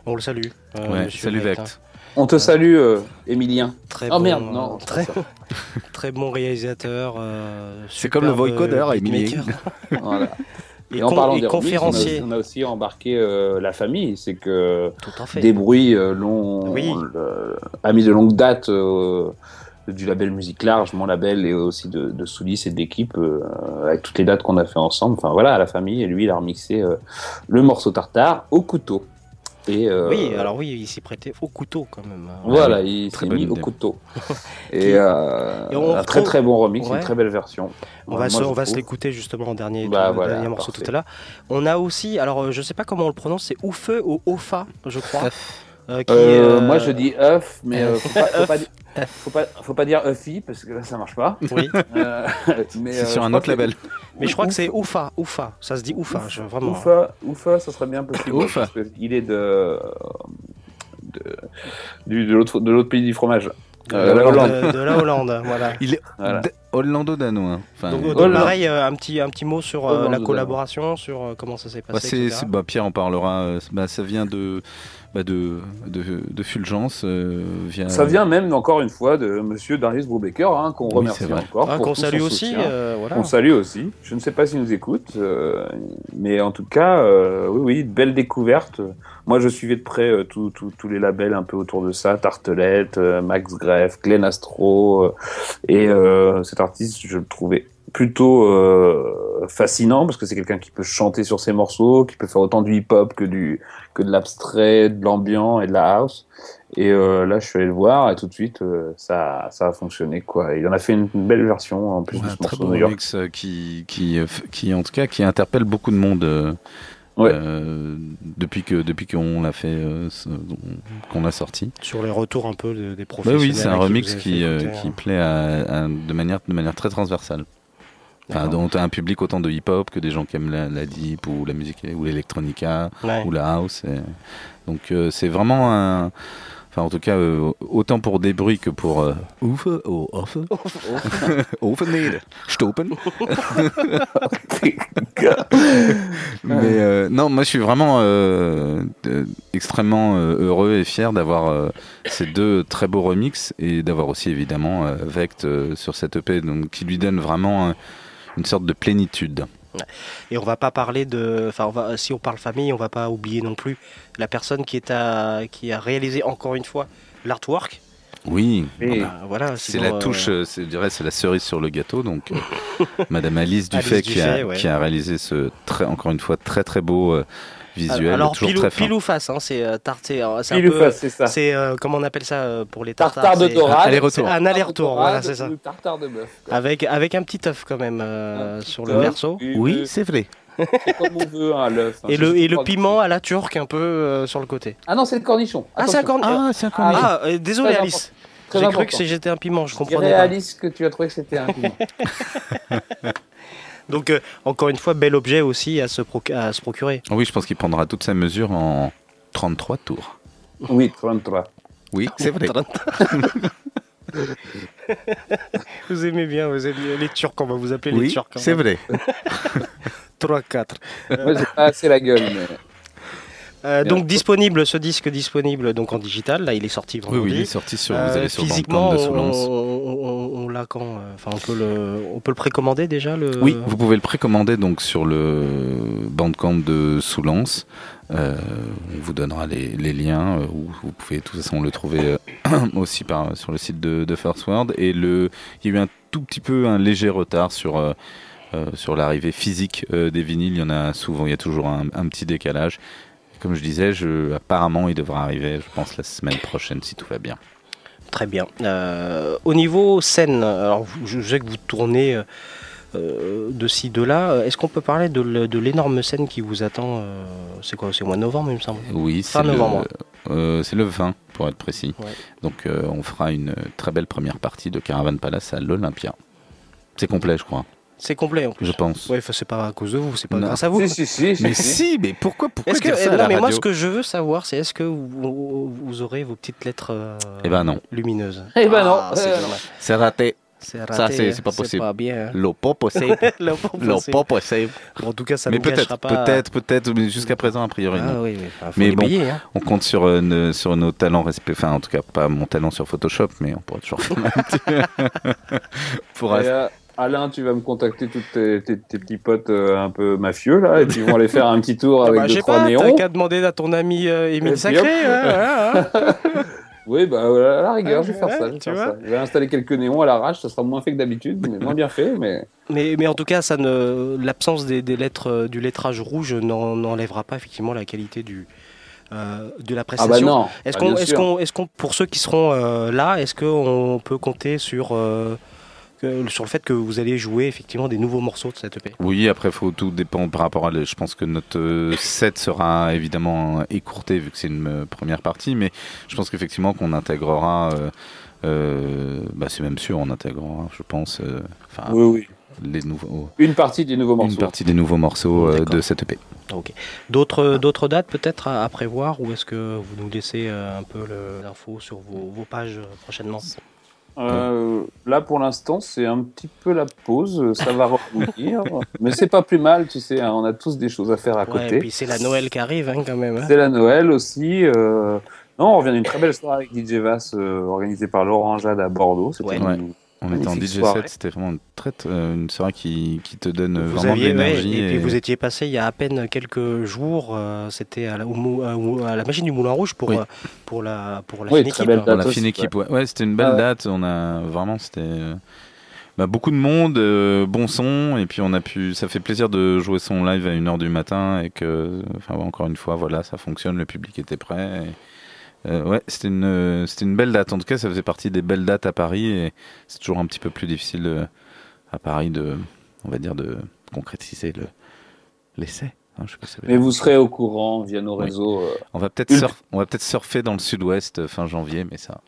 On le salue. euh, Ouais, salut Vect, Vect. On te salue, euh, Emilien. Très Oh bon, merde, non. euh, très, très bon réalisateur. euh, C'est comme le superbe vocoder, beatmaker. Voilà. Et, Et, en parlant et des conférencier. on a, on a aussi embarqué euh, la famille. C'est que Tout à fait. des bruits euh, longs, Oui. amis de longue date euh, du label Musique Large, mon label, et aussi de, de Soulis et de l'équipe, euh, avec toutes les dates qu'on a fait ensemble. Enfin voilà, la famille. Et lui, il a remixé euh, le morceau Tartare au couteau. Et, euh, Oui, alors oui, il s'y prêtait au couteau quand même. Voilà, oui. il Très s'est mis au idée. couteau. Qui- Et, euh, Et on un très retrouve- très bon remix, Ouais. une très belle version. On Moi, va, se, on va se l'écouter justement en dernier, Bah, le voilà, dernier morceau parfait. tout à l'heure. On a aussi, alors je sais pas comment on le prononce, c'est Oufe ou Ofa, je crois. euh, qui, Euh, euh, Moi je dis œuf, mais euh, faut, pas, faut, pas, œuf. di- faut, pas, faut pas dire œufy parce que là ça marche pas. Oui, Euh, mais, C'est euh, sur je un autre que label. mais je crois que c'est Oufa, Oufa, ça se dit Oufa, je, vraiment. Oufa, Oufa, ça serait bien possible. Oufa. Parce qu'il est de, de, de l'autre de l'autre pays du fromage. Euh, la Hollande. De, de la Hollande, voilà. Il est Voilà. Hollando-danois. Enfin, Donc, donc, pareil, euh, un petit, un petit mot sur euh, la collaboration, sur euh, comment ça s'est bah, passé. c'est- c'est- bah, Pierre en parlera. euh, bah, ça vient de, bah, de, de, de Fulgence. euh, via- Ça vient même encore une fois de Monsieur Darius Brubaker, hein, qu'on remercie c'est encore. Ah, pour qu'on tout salue son aussi, euh, voilà. On salue aussi. Je ne sais pas s'il nous écoute, euh, mais en tout cas, euh, oui, oui, belle découverte. Moi, je suivais de près euh, tous tous- tous les labels un peu autour de ça, Tartelette, euh, Max Greff, Glenn Astro, euh, et euh, cet artiste, je le trouvais plutôt euh, fascinant parce que c'est quelqu'un qui peut chanter sur ses morceaux, qui peut faire autant du hip-hop que du que de l'abstrait, de l'ambiant et de la house. Et euh, là, je suis allé le voir et tout de suite, euh, ça, ça a fonctionné quoi. Il en a fait une, une belle version en plus Ouais, de ce morceau bon de New York. qui, qui, qui, en tout cas, qui interpelle beaucoup de monde Ouais. euh, depuis que depuis qu'on l'a fait, euh, qu'on l'a sorti. Sur les retours un peu de- des Bah professionnels. oui, c'est un remix qui, euh, écouter, qui hein. plaît à, à- de manière de manière très transversale. Enfin, dont t'as un public autant de hip-hop que des gens qui aiment la, la deep ou la musique ou l'électronica Ouais. ou la house. et- Donc euh, c'est vraiment un. Enfin, en tout cas, euh, autant pour des bruits que pour. Euh, ouf, oh, off. Offen, stoppen. Mais euh, non, moi je suis vraiment euh, euh, extrêmement euh, heureux et fier d'avoir euh, ces deux très beaux remixes et d'avoir aussi évidemment euh, Vect euh, sur cette EP, donc qui lui donne vraiment euh, une sorte de plénitude. Et on va pas parler de. Enfin, on va, si on parle famille, on va pas oublier non plus la personne qui, est à, qui a réalisé encore une fois l'artwork. Oui, Et- Ah, voilà, c'est la euh, touche, euh, c'est- je dirais, c'est la cerise sur le gâteau. Donc, euh, Madame Alice Dufay, Alice qui, a, ouais. qui a réalisé ce très, encore une fois, très très beau euh, visuel, Alors, toujours pile, ou- très fin. pile ou face, hein, c'est euh, tarte. c'est un Pile ou peu- face, c'est ça. C'est euh, comment on appelle ça euh, pour les tartares Tartare de c'est- dorade. Aller-retour. c'est Un aller-retour, voilà, c'est ça. Tartare de bœuf. Avec, avec un petit œuf quand même euh, sur le verso. Oui, c'est vrai. C'est comme on veut, hein, l'œuf. hein. Et C'est le, et le piment à la turque un peu euh, sur le côté. Ah non, c'est le cornichon. Ah, c'est un cornichon. Ah, c'est un Ah, Ah, euh, désolé Très Alice. J'ai cru que c'était un piment, je Je comprenais pas. Alice que tu as trouvé que c'était un piment. Donc euh, encore une fois, bel objet aussi à se, proc- à se procurer. Oui, je pense qu'il prendra toute sa mesure en 33 tours. oui, 33. Oui, c'est vrai. vous aimez bien, vous aimez les Turcs, on va vous appeler les Turcs. hein. c'est vrai. 3-4. Moi, j'ai pas assez la gueule. Mais... Euh, donc disponible, ce disque disponible donc en digital, là il est sorti Oui, vendredi. oui, il est sorti sur. Euh, vous allez sur physiquement, on, on- on- l'a quand euh, Enfin, on peut le, on peut le précommander déjà le. Oui, vous pouvez le précommander donc sur le Bandcamp de Soulance. Euh, on vous donnera les, liens. euh, ou vous pouvez de toute façon le trouver aussi par, sur le site de, First World. Et le, il y a eu un tout petit peu un léger retard sur, sur l'arrivée physique des vinyles. Il y en a souvent, il y a toujours un, petit décalage. Comme je disais, apparemment il devra arriver, je pense, la semaine prochaine si tout va bien. Très bien. Euh, au niveau scène, alors je sais que vous tournez euh, euh, de ci, de là. Est-ce qu'on peut parler de, l'énorme scène qui vous attend euh, C'est quoi C'est au mois de novembre, il me semble? Oui, Fin c'est le, novembre. c'est le 20 pour être précis. Ouais. Donc on fera une très belle première partie de Caravan Palace à l'Olympia. C'est complet, je crois. C'est complet en plus. Je pense. Ouais, enfin, c'est pas à cause de vous, c'est pas Non. grâce à vous. Si, si, si, si, Mais si. mais pourquoi, pourquoi Est-ce que, dire ça à non, la mais moi, ce que je veux savoir, c'est est-ce que vous, vous aurez vos petites lettres euh, Eh ben non. lumineuses Eh ben non. Ah, c'est Euh, dommage. C'est raté. Ça, raté, c'est- c'est pas possible. pas bien. hein. Le pas possible. Le pas Le possible. Bon, en tout cas, ça mais peut-être, pas. peut-être, peut-être, mais jusqu'à présent, a priori, Ah non. oui. Enfin, Mais des bon, hein. On compte sur, euh, ne- sur nos talents respect. Enfin, en tout cas, pas mon talent sur Photoshop, mais on pourra toujours faire un petit. pour Et, euh, Alain, tu vas me contacter tous tes, tes- tes petits potes euh, un peu mafieux là, et puis ils vont aller faire un petit tour Ah avec bah, deux trois pas, t'as néons. qu'à demander à ton ami euh, Émile Sacré. hein, hein. Oui, bah à la rigueur, je vais faire Ouais, ça. Je vais, tu faire vois. ça. Je vais installer quelques néons à l'arrache, ça sera moins fait que d'habitude, mais moins bien fait. Mais Mais, mais en tout cas, ça ne, l'absence des, des lettres, euh, du lettrage rouge n'en- n'enlèvera pas effectivement la qualité du, euh, de la ah prestation. bah non. Est-ce Ah, qu'on, bien est-ce qu'on, est-ce qu'on, pour ceux qui seront euh, là, est-ce qu'on peut compter sur, euh, que- sur le fait que vous allez jouer effectivement des nouveaux morceaux de cette EP Oui, après, faut tout dépend par rapport à. le- Je pense que notre euh, set sera évidemment écourté vu que c'est une euh, première partie, mais je pense qu'effectivement qu'on intégrera. euh, euh, bah, c'est même sûr, on intégrera, je pense. euh, enfin, Oui, oui. les nouveaux. Une partie des nouveaux morceaux. Une partie des nouveaux morceaux euh, de cette EP. Ok. D'autres, d'autres dates peut-être à, à prévoir ou est-ce que vous nous laissez euh, un peu l'info sur vos, vos pages prochainement? Euh, là, pour l'instant, c'est un petit peu la pause. Ça va revenir, mais c'est pas plus mal, tu sais. hein, on a tous des choses à faire à Ouais, côté. et puis c'est la Noël qui arrive hein, quand même. hein. C'est la Noël aussi. euh, Non, on revient d'une très belle soirée avec DJ Vass euh, organisée par Laurent Jade à Bordeaux. C'était Ouais. une Ouais. On était en magnifique DJ soirée. set, c'était vraiment une, très, euh, une soirée qui, qui te donne Vous vraiment aviez, de ouais, l'énergie. et puis vous étiez passé il y a à peine quelques jours, euh, c'était à, la- au Mou- à- la machine du Moulin Rouge pour, Oui. euh, pour la, pour la Oui, fine équipe. la fine ouais. ouais. Ouais, c'était une belle Ah ouais. date. On a vraiment, c'était euh, Bah, beaucoup de monde, euh, bon son, et puis on a pu. Ça fait plaisir de jouer son live à 1h du matin et que, enfin, encore une fois, voilà, ça fonctionne, le public était prêt. et, euh, ouais, c'était une, c'était une belle date. En tout cas, ça faisait partie des belles dates à Paris et c'est toujours un petit peu plus difficile euh, à Paris de, on va dire, de concrétiser le, l'essai. Hein, je sais pas si ça veut Mais vous serez au courant via nos Oui. réseaux. euh, On va peut-être surf- on va peut-être surfer dans le sud-ouest euh, fin janvier, mais ça.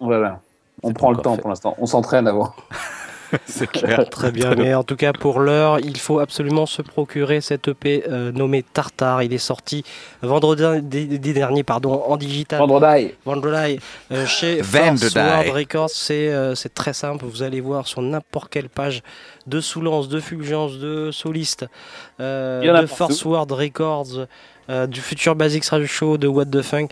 Voilà. On prend le temps fait. pour l'instant. On s'entraîne avant. c'est clair. Très bien, mais en tout cas pour l'heure, il faut absolument se procurer cette EP euh, nommée Tartare. Il est sorti vendredi dernier pardon, en digital. Vendredi. Vendredi euh, chez. First World Records. C'est euh, c'est très simple. Vous allez voir sur n'importe quelle page de Soulance, de Fulgence, de Soliste, euh, Il y en a de. First World Records. euh, du Future Basics Radio Show, de What the Funk,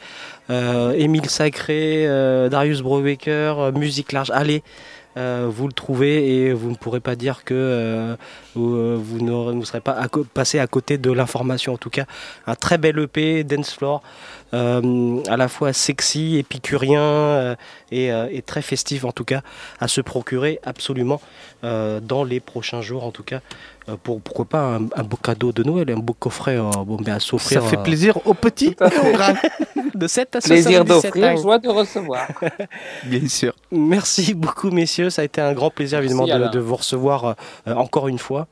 euh, Émile Sacré, euh, Darius Brubaker, euh, Musique Large. Allez, euh, vous le trouvez et vous ne pourrez pas dire que euh, vous, euh, vous ne serez pas passé à côté de l'information. En tout cas, un très bel EP, Dance Floor, euh, à la fois sexy, épicurien et, et très festif en tout cas, à se procurer absolument dans les prochains jours en tout cas. Euh, pour, pourquoi pas un, un beau cadeau de Noël, un beau coffret euh, bon, ben, à s'offrir. Ça fait euh, plaisir aux petits de 7 à Plaisir 77 d'offrir, joie de recevoir. Bien sûr. Merci beaucoup, messieurs. Ça a été un grand plaisir, évidemment, de vous recevoir euh, encore une fois.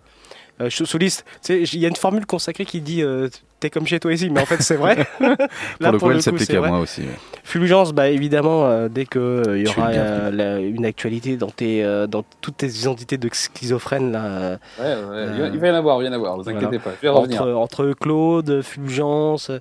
Euh, je- Soliste, tu sais, il y a une formule consacrée qui dit euh, T'es comme chez toi ici, mais en fait, c'est vrai. Pour le coup, elle c'est s'applique à moi aussi. Fulgence, bah, évidemment, euh, dès qu'il il y suis aura euh, la- une actualité dans, tes, euh, dans toutes tes identités de schizophrène, là, euh, Ouais, ouais, il va- il va y en avoir, il va y en avoir, vous Voilà. inquiétez pas. Je vais revenir. entre, entre Claude, Fulgence, euh,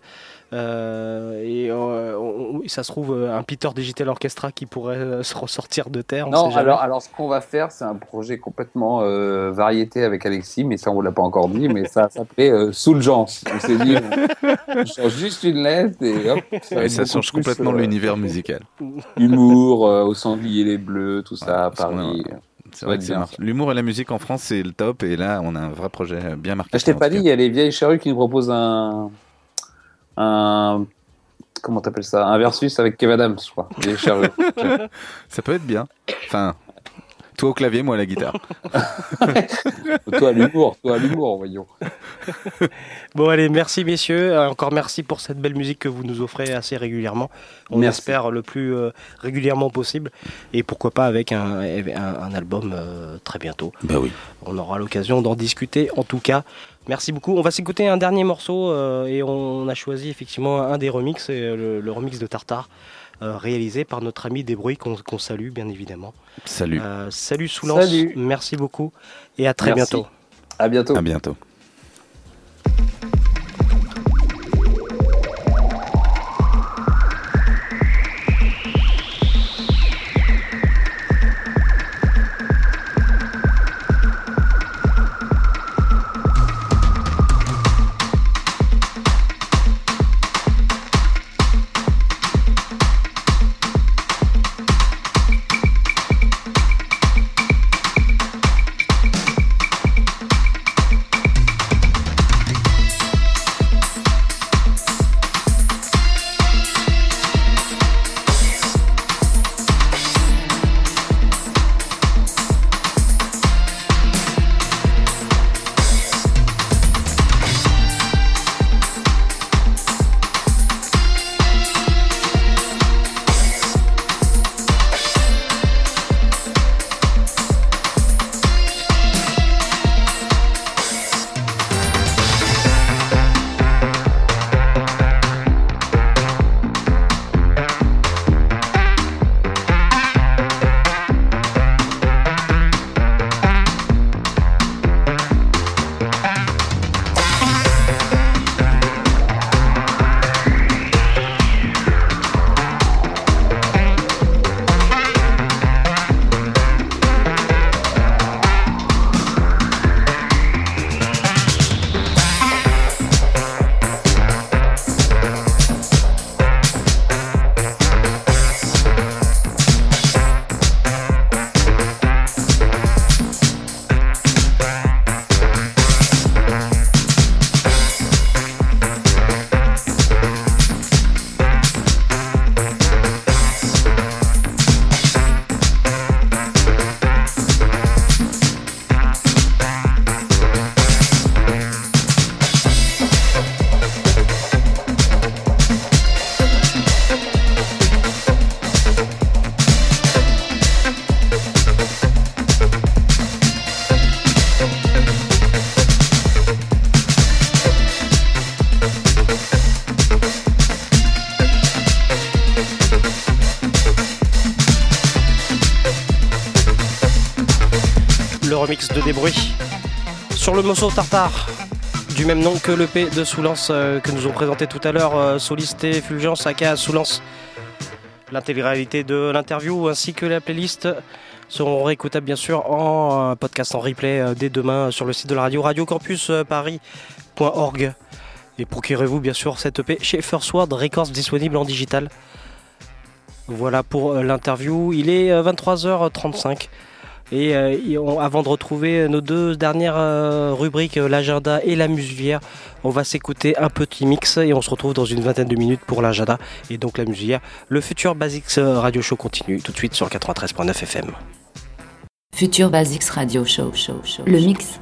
et euh, on- ça se trouve euh, un Peter Digital Orchestra qui pourrait euh, se ressortir de terre. on Non, sait alors, alors ce qu'on va faire, c'est un projet complètement euh, variété avec Alexis, mais ça on vous l'a pas encore dit, mais ça s'appelait euh, Soulgence. On s'est dit, on, change juste une lettre et hop. Ça, Et ça change complètement euh, l'univers musical. Humour, euh, au sanglier les bleus, tout ça, à Paris. C'est vrai que ça bien, marche. L'humour et la musique en France, c'est le top. Et là, on a un vrai projet bien marqué. Ah, je t'ai pas dit, il y a les vieilles charrues qui nous proposent un. Un comment t'appelles ça? Un versus avec Kev Adams, je crois. Les charrues. Ça peut être bien. Enfin, toi au clavier, moi à la guitare. toi à l'humour, toi à l'humour, voyons. Bon allez, merci messieurs. Euh, Encore merci pour cette belle musique que vous nous offrez assez régulièrement. On Merci. espère le plus euh, régulièrement possible. Et pourquoi pas avec un, un- un album euh, très bientôt. Bah oui. On aura l'occasion d'en discuter en tout cas. Merci beaucoup. On va s'écouter un dernier morceau euh, et on a choisi effectivement un des remixes, le, le remix de Tartare. Euh, réalisé par notre ami Desbruits qu'on qu'on salue bien évidemment. Salut. Euh, salut Soulance, Salut. merci beaucoup et à très Merci. bientôt. À bientôt. À bientôt. Remix de Débrouille sur le morceau Tartare du même nom que l'EP de Soulance euh, que nous ont présenté tout à l'heure, euh, Solisté Fulgence aka Soulance. L'intégralité de l'interview ainsi que la playlist seront réécoutables bien sûr en euh, podcast en replay euh, dès demain sur le site de la radio radiocampusparis.org et procurez-vous bien sûr cette EP chez First World Records disponible en digital. Voilà pour l'interview, il est euh, 23h35 et euh, avant de retrouver nos deux dernières euh, rubriques, euh, l'agenda et la muselière, on va s'écouter un petit mix et on se retrouve dans une vingtaine de minutes pour l'agenda et donc la muselière. Le futur Basics euh, Radio Show continue tout de suite sur le 93.9 FM. Future Basics Radio Show. show, show le mix.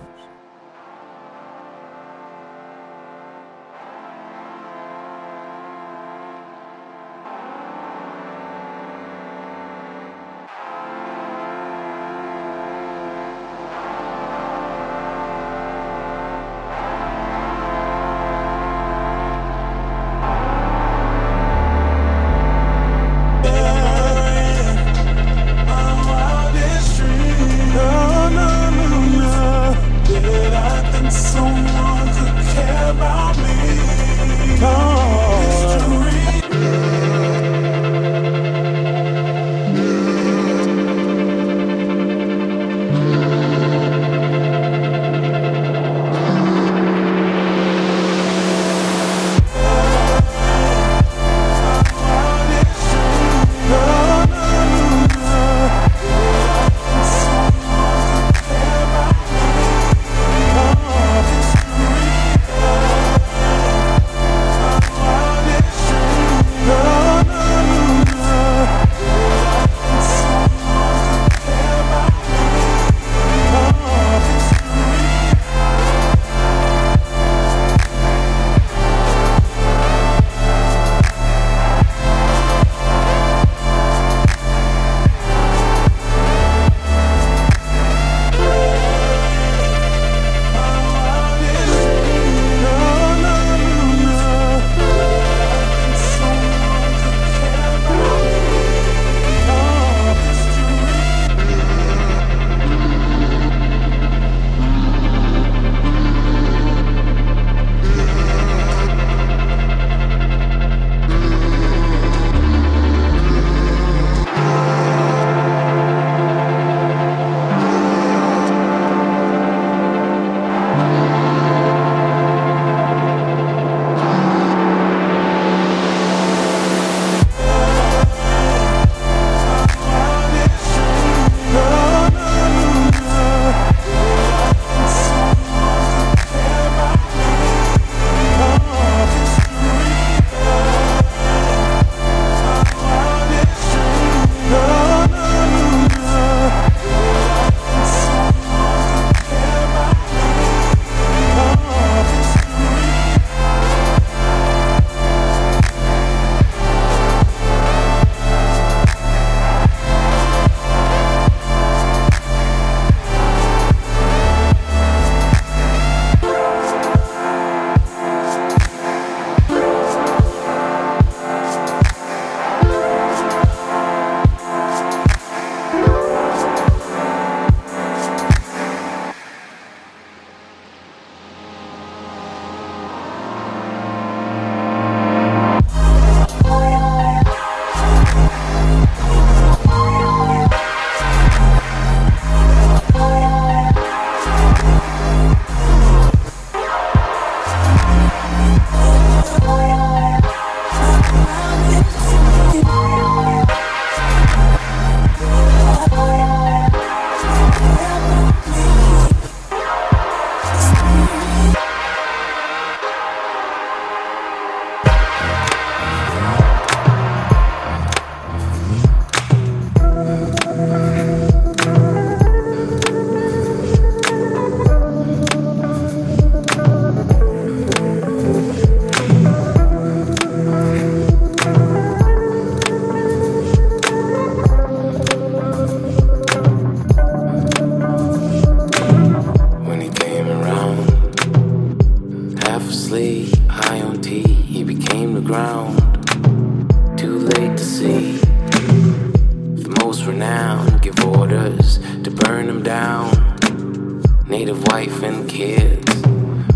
Native wife and kids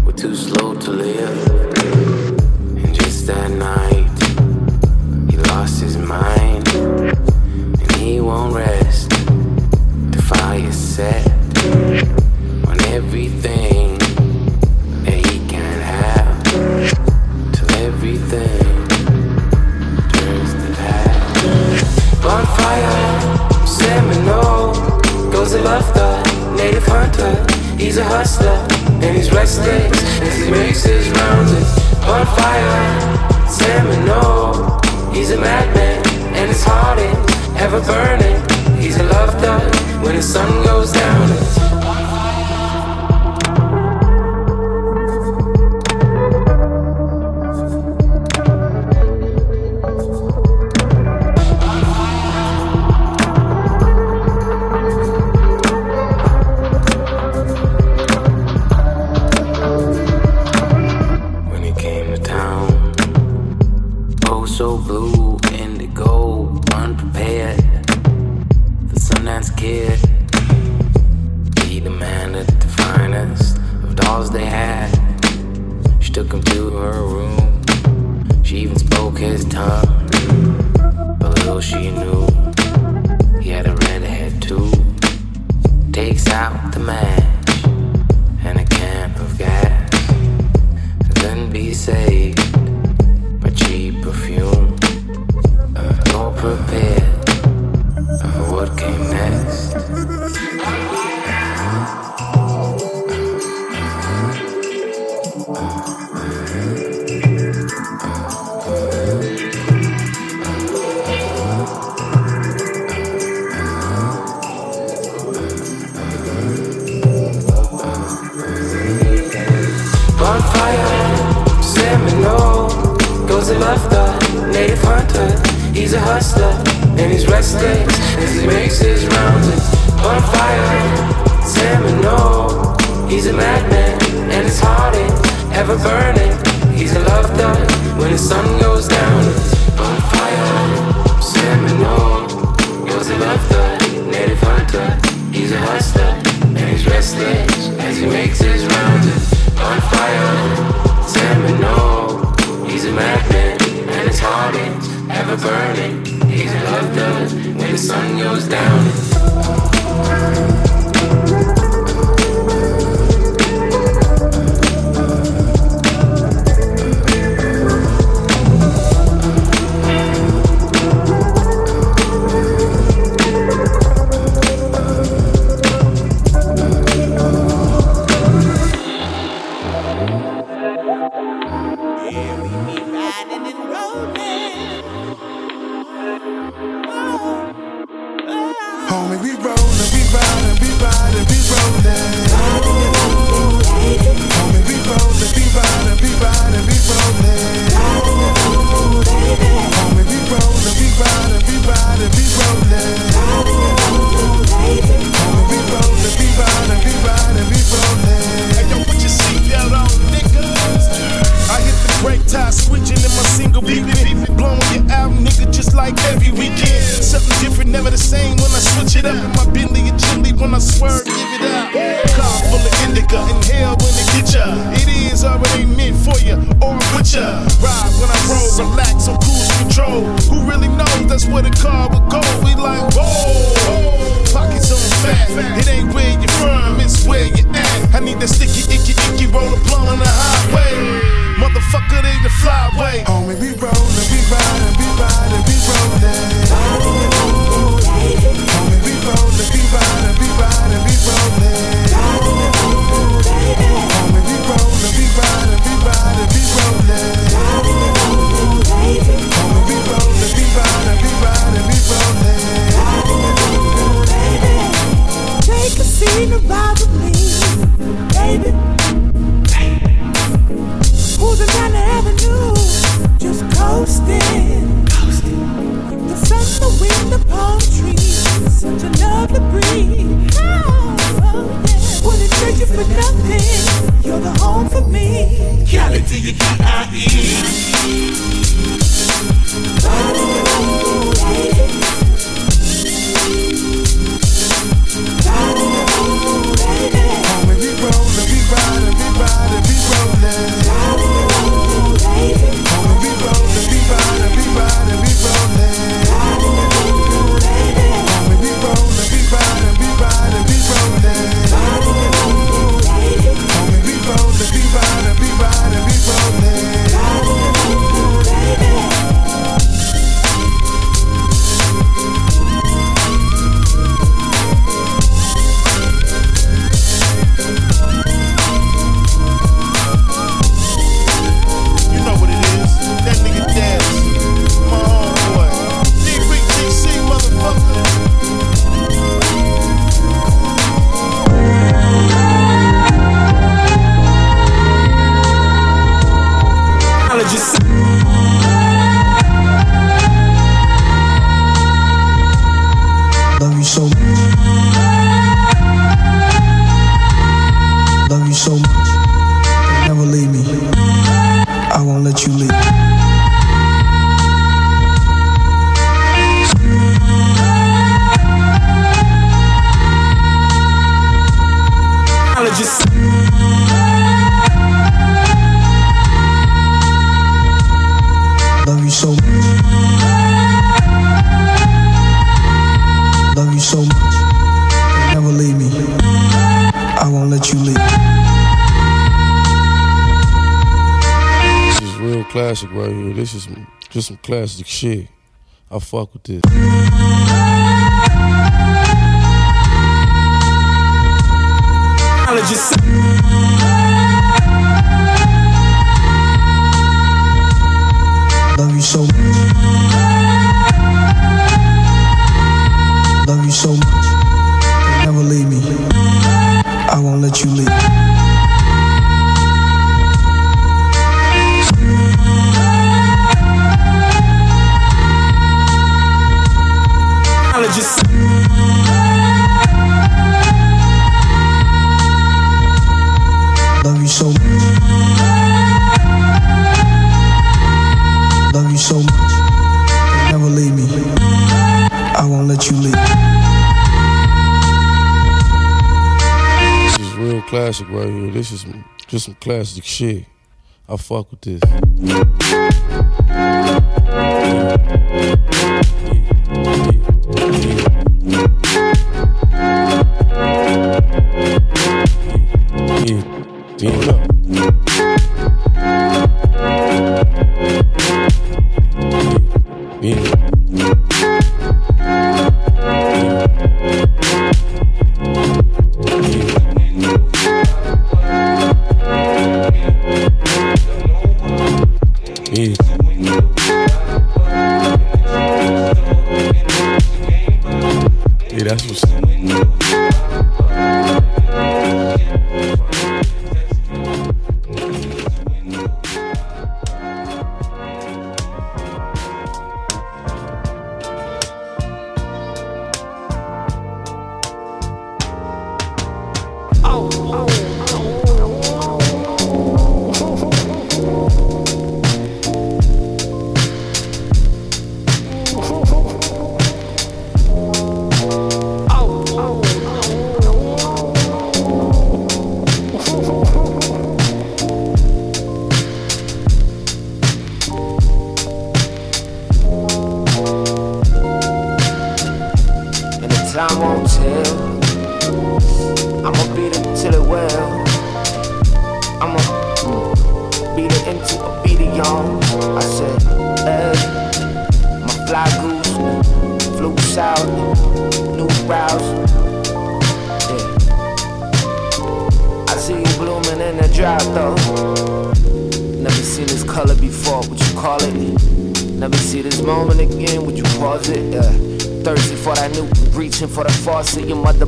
were too slow to live. Just some classic shit. I fuck with this. Love just some classic shit. I fuck with this. Yeah, damn up.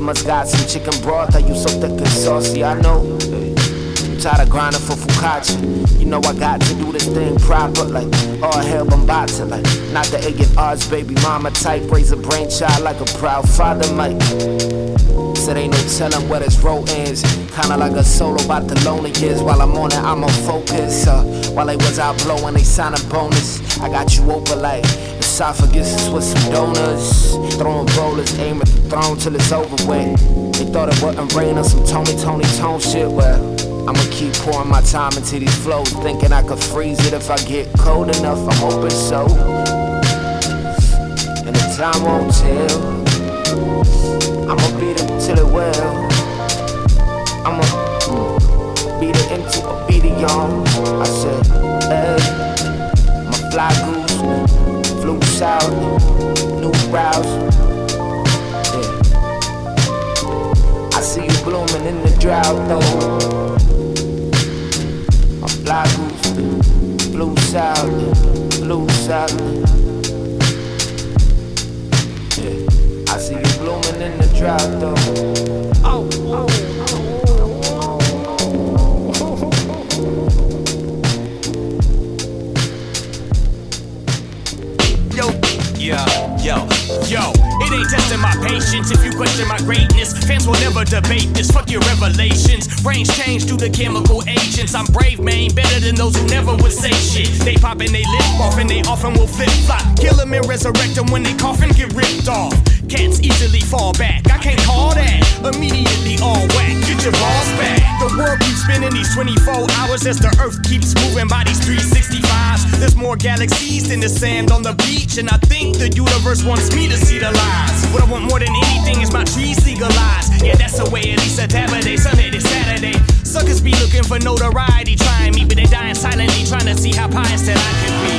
Must got some chicken broth. Are you so thick and saucy? I know. I'm tired of grinding for focaccia. You know I got to do this thing proper, like all hell Bambata, like not the egg and odds, baby mama type. Raise a brainchild like a proud father might. Said ain't no telling where this road ends. Kinda like a solo about the lonely years. While I'm on it, I'm on focus. Uh, while they was out blowing, they sign a bonus. I got you open like esophagus with some donuts. Throwing rollers, aim at the throne till it's over with. They thought it wouldn't rain on some Tony, Tony, Tone shit. Well, I'ma keep pouring my time into these flows. Thinking I could freeze it if I get cold enough. I'm hoping so. And the time won't tell. I'ma beat it till it well. I'ma mm, beat it into a beat it young. I said, hey, my fly south, new routes. Yeah. I see you blooming in the drought though. My fly goose flew south, flew south. Yeah. I see you blooming in the drought though. Ain't testing my patience if you question my greatness. Fans will never debate this. Fuck your revelations. Brains change due to chemical agents. I'm brave, man, better than those who never would say shit. They pop and they lip off and they often will flip flop. Kill them and resurrect them when they coffin get ripped off. Cats easily fall back. I can't call that. Spinning these 24 hours as the earth keeps moving by these 365s. There's more galaxies than the sand on the beach, and I think The universe wants me to see the lies. What I want more than anything is my trees legalized. Yeah, that's the way at least a Saturday, Sunday to Saturday. Suckers be looking for notoriety, trying me, but they dying silently, trying to see how pious that I could be.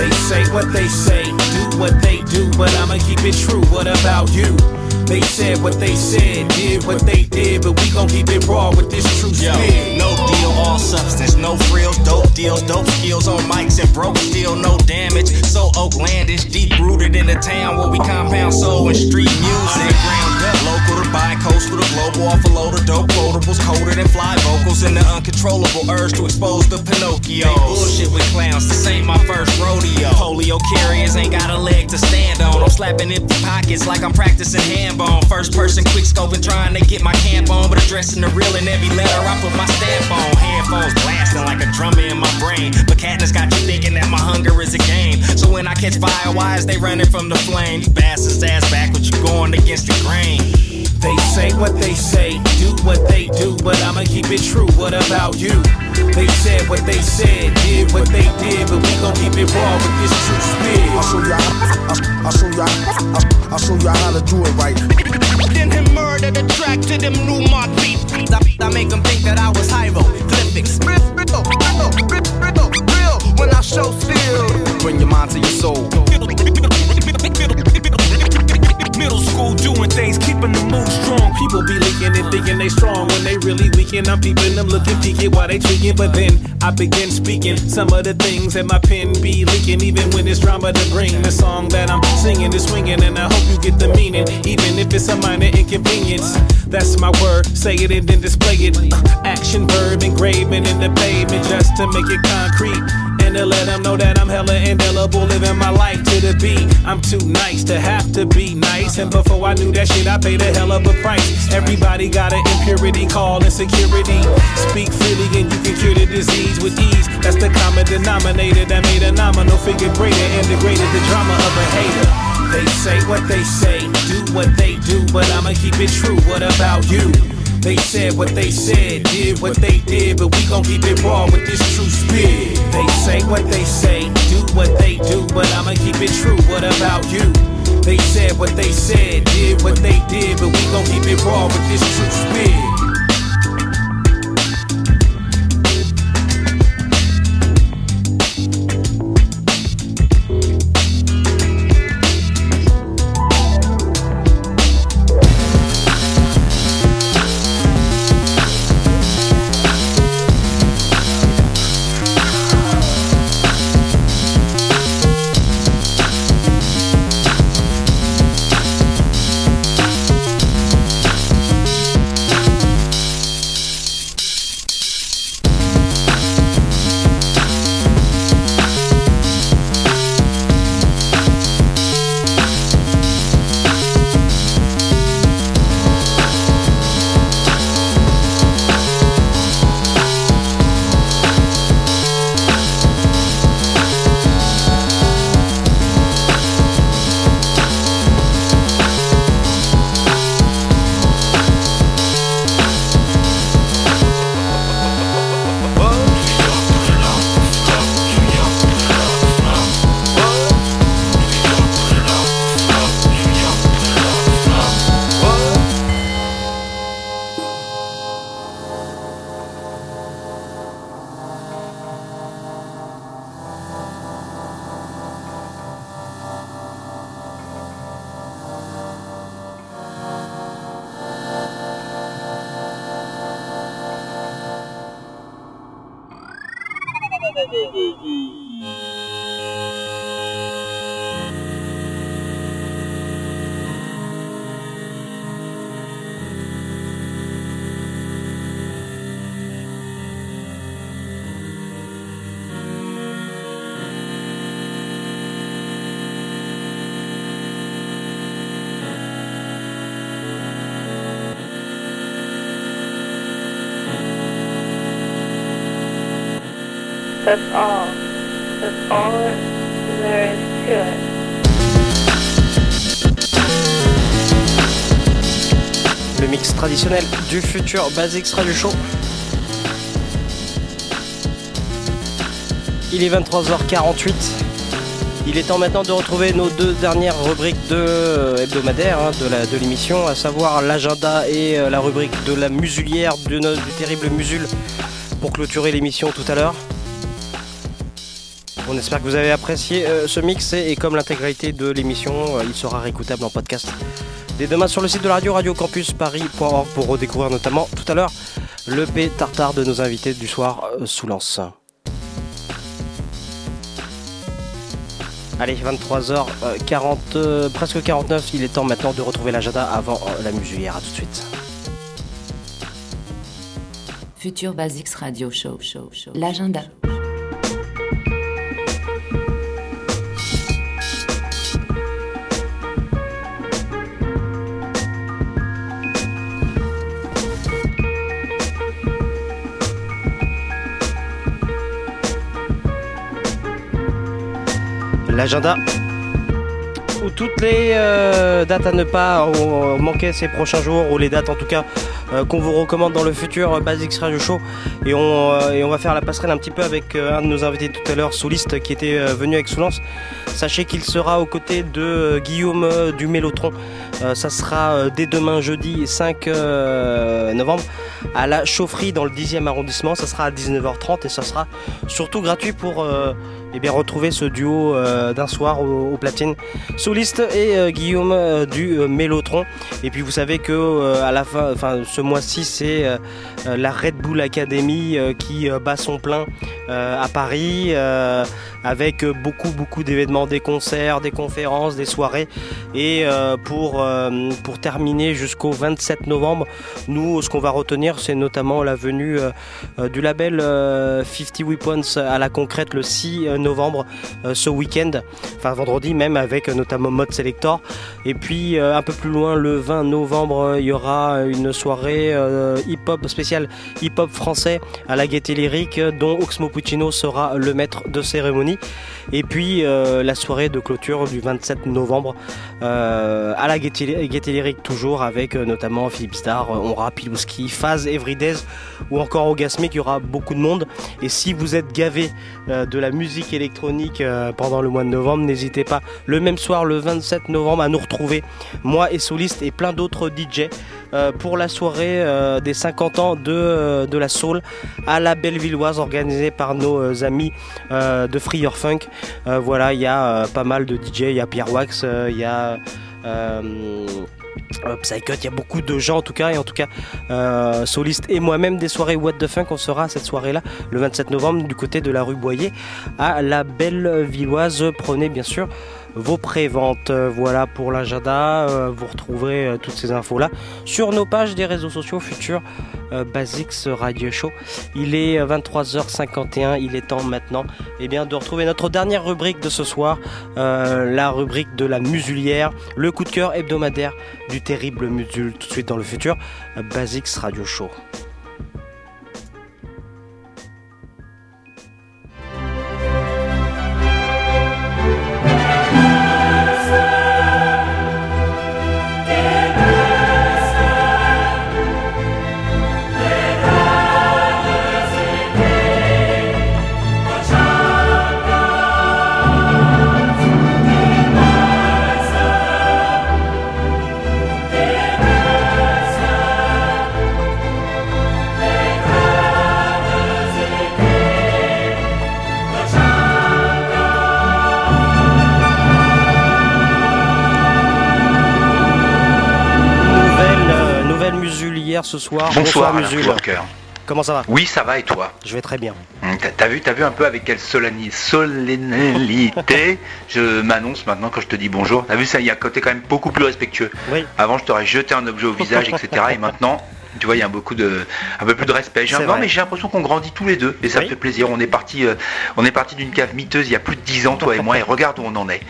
They say what they say, do what they do, but I'ma keep it true. What about you? They said what they said, did what they did, but we gon' keep it raw with this true Yo, spit. no deal, all substance, no frills, dope deals, dope skills on mics and broke steel, no damage. So Oaklandish, deep rooted in the town where we compound soul and street music. Underground, local to to global, off a load of dope quotables, colder than fly vocals, and the uncontrollable urge to expose the Pinocchio. Bullshit with clowns, this ain't my first rodeo. Polio carriers ain't got a leg to stand on. I'm slapping empty pockets like I'm practicing handbone. First person quick scoping, trying to get my camp on, but addressing the real in every letter I put my stamp on. Headphones blasting like a drummer in my brain. But Katniss got you thinking that my hunger is a game. So when I catch fire, why is they running from the flame? You bastards ass back, what you going against the grain? They say what they say, do what they do, but I'ma keep it true. What about you? They said what they said, did what they did, but we gon' keep it raw with this true spit. I'll show y'all, I'll, I'll show y'all, I'll, I'll show y'all how to do it right. Then him murder the track to them new mark beats. I, I make them think that I was hieroglyphics. Real, real, when I show skill. Bring your mind to your soul. Middle school doing things, keeping the mood strong. People be leaking and thinking they strong when they really weaken. I'm peeping them looking peeking while they tweaking. But then I begin speaking some of the things that my pen be leaking. Even when it's drama to bring the song that I'm singing is swinging. And I hope you get the meaning, even if it's a minor inconvenience. That's my word, say it and then display it. Uh, action verb engraving in the pavement just to make it concrete. And to let them know that I'm hella indelible, living my life to the beat. I'm too nice to have to be nice. And before I knew that shit, I paid a hell of a price. Everybody got an impurity call insecurity. Speak freely and you can cure the disease with ease. That's the common denominator that made a nominal figure greater and degraded the drama of a hater. They say what they say, do what they do, but I'ma keep it true. What about you? They said what they said, did what they did, but we gon' keep it raw with this true spit. They say what they say, do what they do, but I'ma keep it true. What about you? They said what they said, did what they did, but we gon' keep it raw with this true spit. Du futur Basics Radio Show. Il est 23h48. Il est temps maintenant de retrouver nos deux dernières rubriques de euh, hebdomadaires hein, de l'émission, à savoir l'agenda et euh, la rubrique de la musulière de no- du terrible musul pour clôturer l'émission tout à l'heure. On espère que vous avez apprécié euh, ce mix et, et comme l'intégralité de l'émission, euh, il sera réécoutable en podcast dès demain sur le site de la radio radiocampusparis.org pour redécouvrir notamment tout à l'heure le P tartare de nos invités du soir euh, sous lance. Allez, 23h40, euh, presque 49, il est temps maintenant de retrouver l'agenda avant euh, la musulière. À tout de suite. Future Basics Radio Show. show, show. L'agenda. L'agenda où toutes les euh, dates à ne pas euh, manquer ces prochains jours, ou les dates en tout cas euh, qu'on vous recommande dans le futur Basics Radio Show. Et on, va faire la passerelle un petit peu avec un de nos invités tout à l'heure, Souliste, qui était venu avec Soulance. Sachez qu'il sera aux côtés de Guillaume du Mélotron. Ça sera dès demain jeudi 5 euh, novembre à la chaufferie dans le 10e arrondissement. Ça sera à 19h30 et ça sera surtout gratuit pour eh bien, retrouver ce duo euh, d'un soir au, platine. Souliste et euh, Guillaume euh, du euh, Mélotron. Et puis vous savez que à la fin, enfin ce mois-ci, c'est la Red Bull Academy qui bat son plein à Paris avec euh, beaucoup beaucoup d'événements, des concerts, des conférences, des soirées. Et euh, pour euh, pour terminer jusqu'au 27 novembre, nous ce qu'on va retenir, c'est notamment la venue du label euh, 50 Weapons à la concrète le 6 novembre ce week-end, enfin vendredi même avec notamment Mode Selector. Et puis un peu plus loin, le 20 novembre, il y aura une soirée hip-hop spéciale hip-hop français à la Gaieté Lyrique, dont Oxmo Puccino sera le maître de cérémonie. Et puis euh, la soirée de clôture du 27 novembre euh, à la Gaieté Lyrique toujours avec euh, notamment Philippe Star, Onra, Pilouski, Phase, Everydays ou encore Orgasmic. Il y aura beaucoup de monde. Et si vous êtes gavé de la musique électronique pendant le mois de novembre, n'hésitez pas le même soir, le 27 novembre, à nous retrouver, moi et Soliste et plein d'autres DJ. Euh, pour la soirée euh, des 50 ans de, euh, de la Soul à la Bellevilloise organisée par nos amis de Free Your Funk. Voilà, il y a pas mal de DJ, il y a Pierre Wax, il y a Psycut, il y a beaucoup de gens en tout cas, et en tout cas, euh, Soliste et moi-même des soirées What the Funk, on sera à cette soirée-là le 27 novembre du côté de la rue Boyer à la Bellevilloise. Prenez bien sûr vos préventes. Euh, Voilà pour l'agenda. Euh, Vous retrouverez euh, toutes ces infos-là sur nos pages des réseaux sociaux futurs Basics Radio Show. Il est euh, 23h51. Il est temps maintenant eh bien, de retrouver notre dernière rubrique de ce soir, la rubrique de la musulière, le coup de cœur hebdomadaire du terrible musul. Tout de suite dans le futur, Basics Radio Show. Ce soir. Bonsoir. Walker. Comment ça va? Oui, ça va et toi? Je vais très bien. Hum, T'as vu, t'as vu un peu avec quelle solennité, je m'annonce maintenant quand je te dis bonjour. T'as vu ça, il y a un côté quand même beaucoup plus respectueux. Oui. Avant, je t'aurais jeté un objet au visage, etc. Et maintenant, tu vois, il y a beaucoup de, un peu plus de respect. J'ai non, mais j'ai l'impression qu'on grandit tous les deux, et ça Oui. me fait plaisir. On est parti, euh, on est parti d'une cave miteuse il y a plus de 10 ans, toi et moi, et regarde où on en est.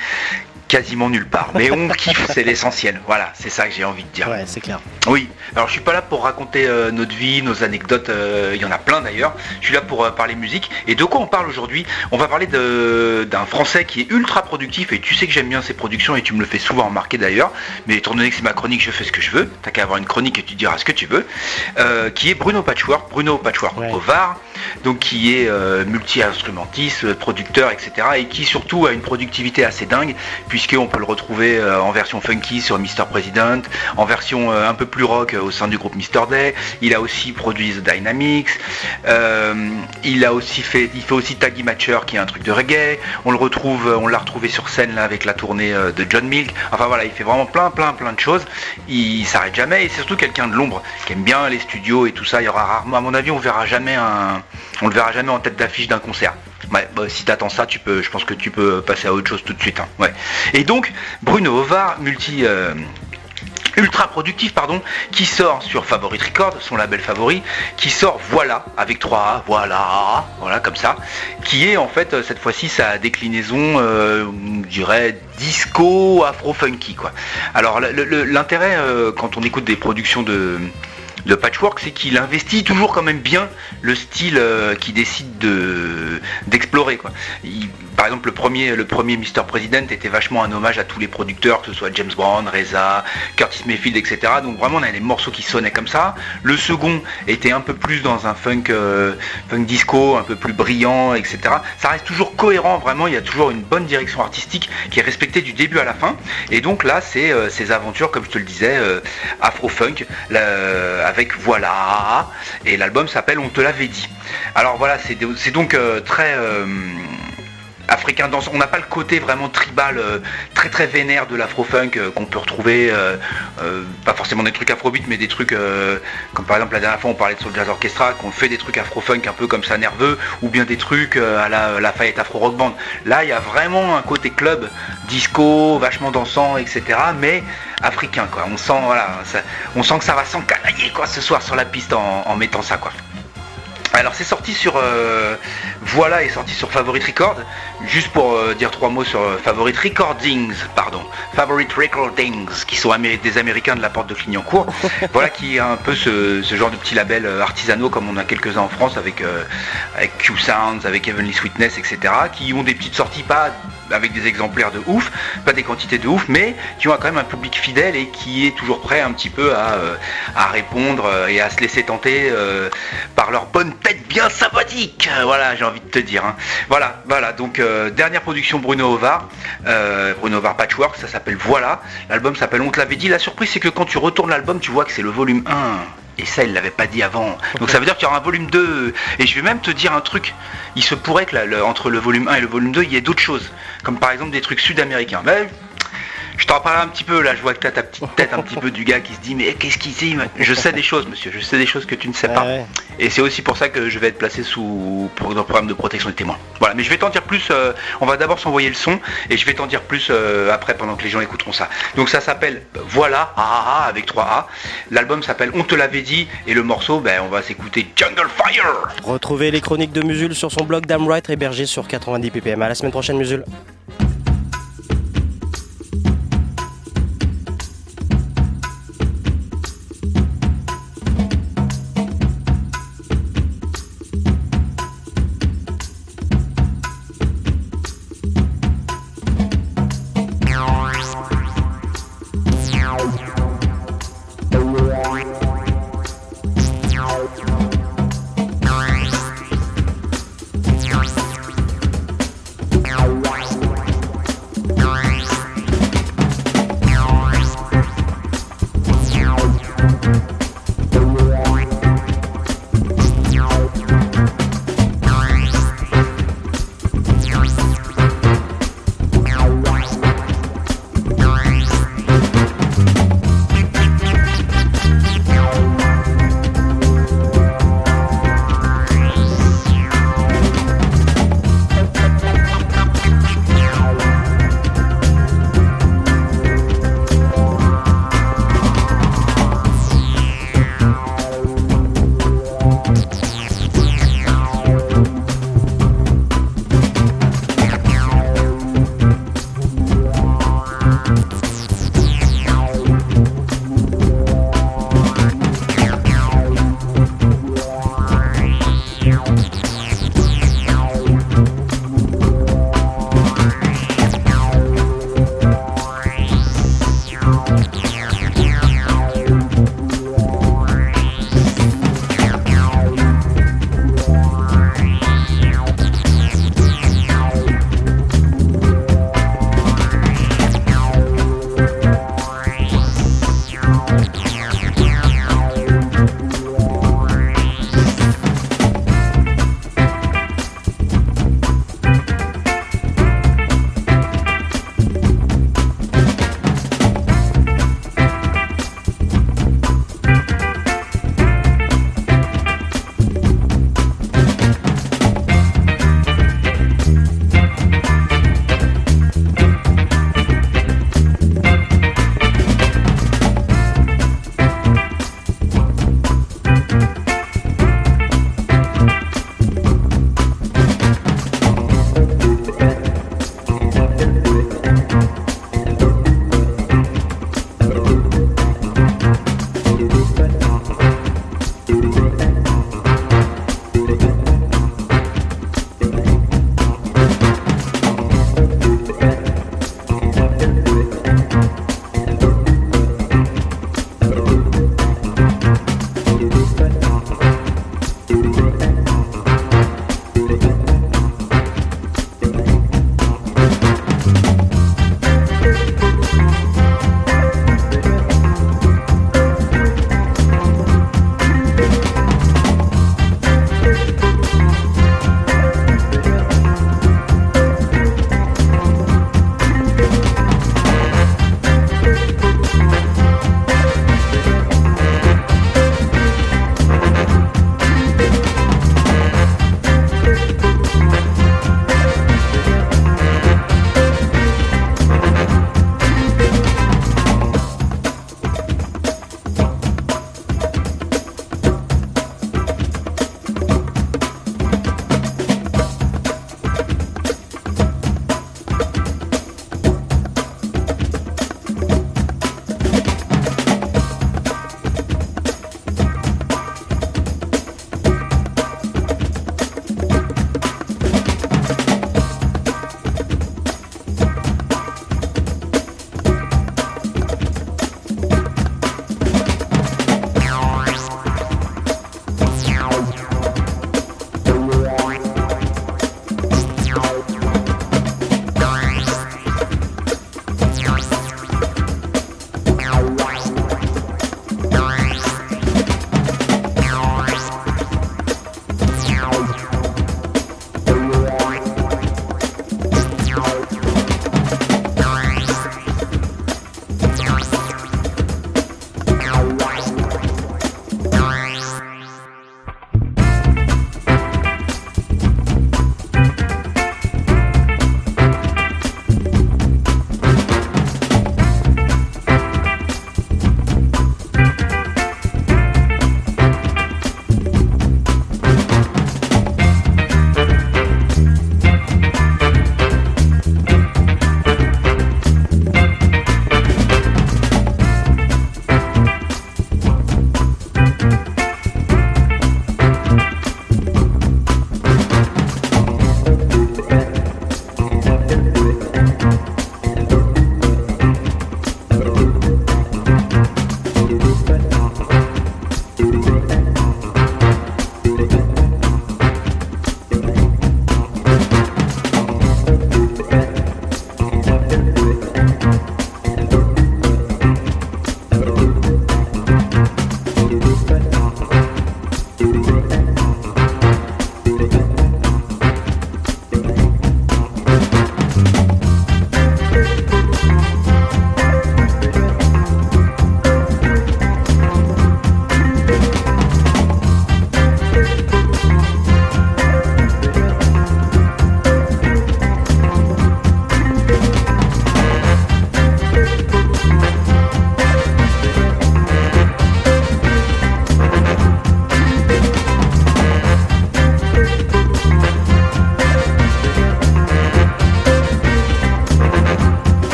quasiment nulle part. Mais on kiffe, c'est l'essentiel. Voilà, c'est ça que j'ai envie de dire. Ouais, c'est clair. Oui, alors je suis pas là pour raconter euh, notre vie, nos anecdotes, euh, il y en a plein d'ailleurs. Je suis là pour euh, parler musique. Et de quoi on parle aujourd'hui? On va parler d'un français qui est ultra productif et tu sais que j'aime bien ses productions et tu me le fais souvent remarquer d'ailleurs. Mais étant donné que c'est ma chronique, je fais ce que je veux. T'as qu'à avoir une chronique et tu diras ce que tu veux. Qui est Bruno Patchwork, Bruno Patchwork au VAR, donc qui est multi-instrumentiste, producteur, etc. Et qui surtout a une productivité assez dingue, puisqu'on peut le retrouver euh, en version funky sur Mr. President, en version euh, un peu plus rock euh, au sein du groupe Mr. Day. Il a aussi produit The Dynamics. Il fait, aussi Taggy Matcher, qui est un truc de reggae. On le retrouve, on l'a retrouvé sur scène avec la tournée de John Milk. Enfin voilà, il fait vraiment plein, plein, plein de choses. Il s'arrête jamais et c'est surtout quelqu'un de l'ombre qui aime bien les studios et tout ça. Il y aura rarement, à mon avis, on verra jamais on le verra jamais en tête d'affiche d'un concert. Ouais, bah, si t'attends ça, tu peux, je pense que tu peux passer à autre chose tout de suite. hein. Et donc Bruno Ovar, multi. euh, ultra productif pardon qui sort sur Favorite Record son label favori qui sort voilà avec 3 A voilà voilà comme ça qui est en fait cette fois-ci sa déclinaison euh, je dirais disco afro funky quoi alors l'intérêt euh, quand on écoute des productions de de Patchwork, c'est qu'il investit toujours quand même bien le style euh, qu'il décide de d'explorer. par exemple, le premier, le premier Mr. President était vachement un hommage à tous les producteurs, que ce soit James Brown, Reza, Curtis Mayfield, etc. Donc vraiment, on avait des morceaux qui sonnaient comme ça. Le second était un peu plus dans un funk, euh, funk disco, un peu plus brillant, etc. Ça reste toujours cohérent, vraiment. Il y a toujours une bonne direction artistique qui est respectée du début à la fin. Et donc là, c'est euh, ces aventures, comme je te le disais, euh, afro-funk, la- avec voilà. Et l'album s'appelle On te l'avait dit. Alors voilà, c'est donc euh, très euh, africain danse. On n'a pas le côté vraiment tribal, euh, très très vénère de l'afro-funk euh, qu'on peut retrouver, euh, pas forcément des trucs afrobeat, mais des trucs comme par exemple la dernière fois on parlait de Soul Jazz Orchestra, qu'on fait des trucs afro-funk un peu comme ça nerveux, ou bien des trucs à la Lafayette Afro Rock Band. Là il y a vraiment un côté club, disco, vachement dansant, etc. Mais africain quoi. On sent voilà, ça- on sent que ça va s'encanailler quoi ce soir sur la piste en mettant ça quoi. Alors c'est sorti sur euh, voilà est sorti sur Favorite Record. Juste pour euh, dire trois mots sur euh, Favorite Recordings, pardon, Favorite Recordings, qui sont des Américains de la porte de Clignancourt. voilà qui est un peu ce, ce genre de petits labels artisanaux comme on a quelques-uns en France avec avec Q Sounds, avec Heavenly Sweetness, etc. Qui ont des petites sorties pas avec des exemplaires de ouf, pas des quantités de ouf, mais qui ont quand même un public fidèle et qui est toujours prêt un petit peu à, euh, répondre euh, et à se laisser tenter euh, par leur bonne tête bien sympathique. Voilà, j'ai envie de te dire. hein. Voilà, voilà. Donc dernière production Bruno Ovar, Bruno Ovar Patchwork, ça s'appelle Voilà. L'album s'appelle On te l'avait dit. La surprise c'est que quand tu retournes l'album, tu vois que c'est le volume 1. Et ça, il l'avait pas dit avant. Donc ça veut dire qu'il y aura un volume 2. Et je vais même te dire un truc. Il se pourrait que là, entre le volume 1 et le volume 2, il y ait d'autres choses. Comme par exemple des trucs sud-américains. Je t'en parle un petit peu là, je vois que t'as ta petite tête un petit peu du gars qui se dit mais qu'est-ce qu'il sait Je sais des choses monsieur, je sais des choses que tu ne sais pas. Et c'est aussi pour ça que je vais être placé sous dans le programme de protection des témoins. Voilà, mais je vais t'en dire plus, euh, on va d'abord s'envoyer le son et je vais t'en dire plus euh, après pendant que les gens écouteront ça. Donc ça s'appelle Voilà, ah, ah, ah, avec 3 A. L'album s'appelle On te l'avait dit et le morceau, ben, on va s'écouter Jungle Fire. Retrouvez les chroniques de Musul sur son blog Damn Right hébergé sur 90 ppm. À la semaine prochaine Musul.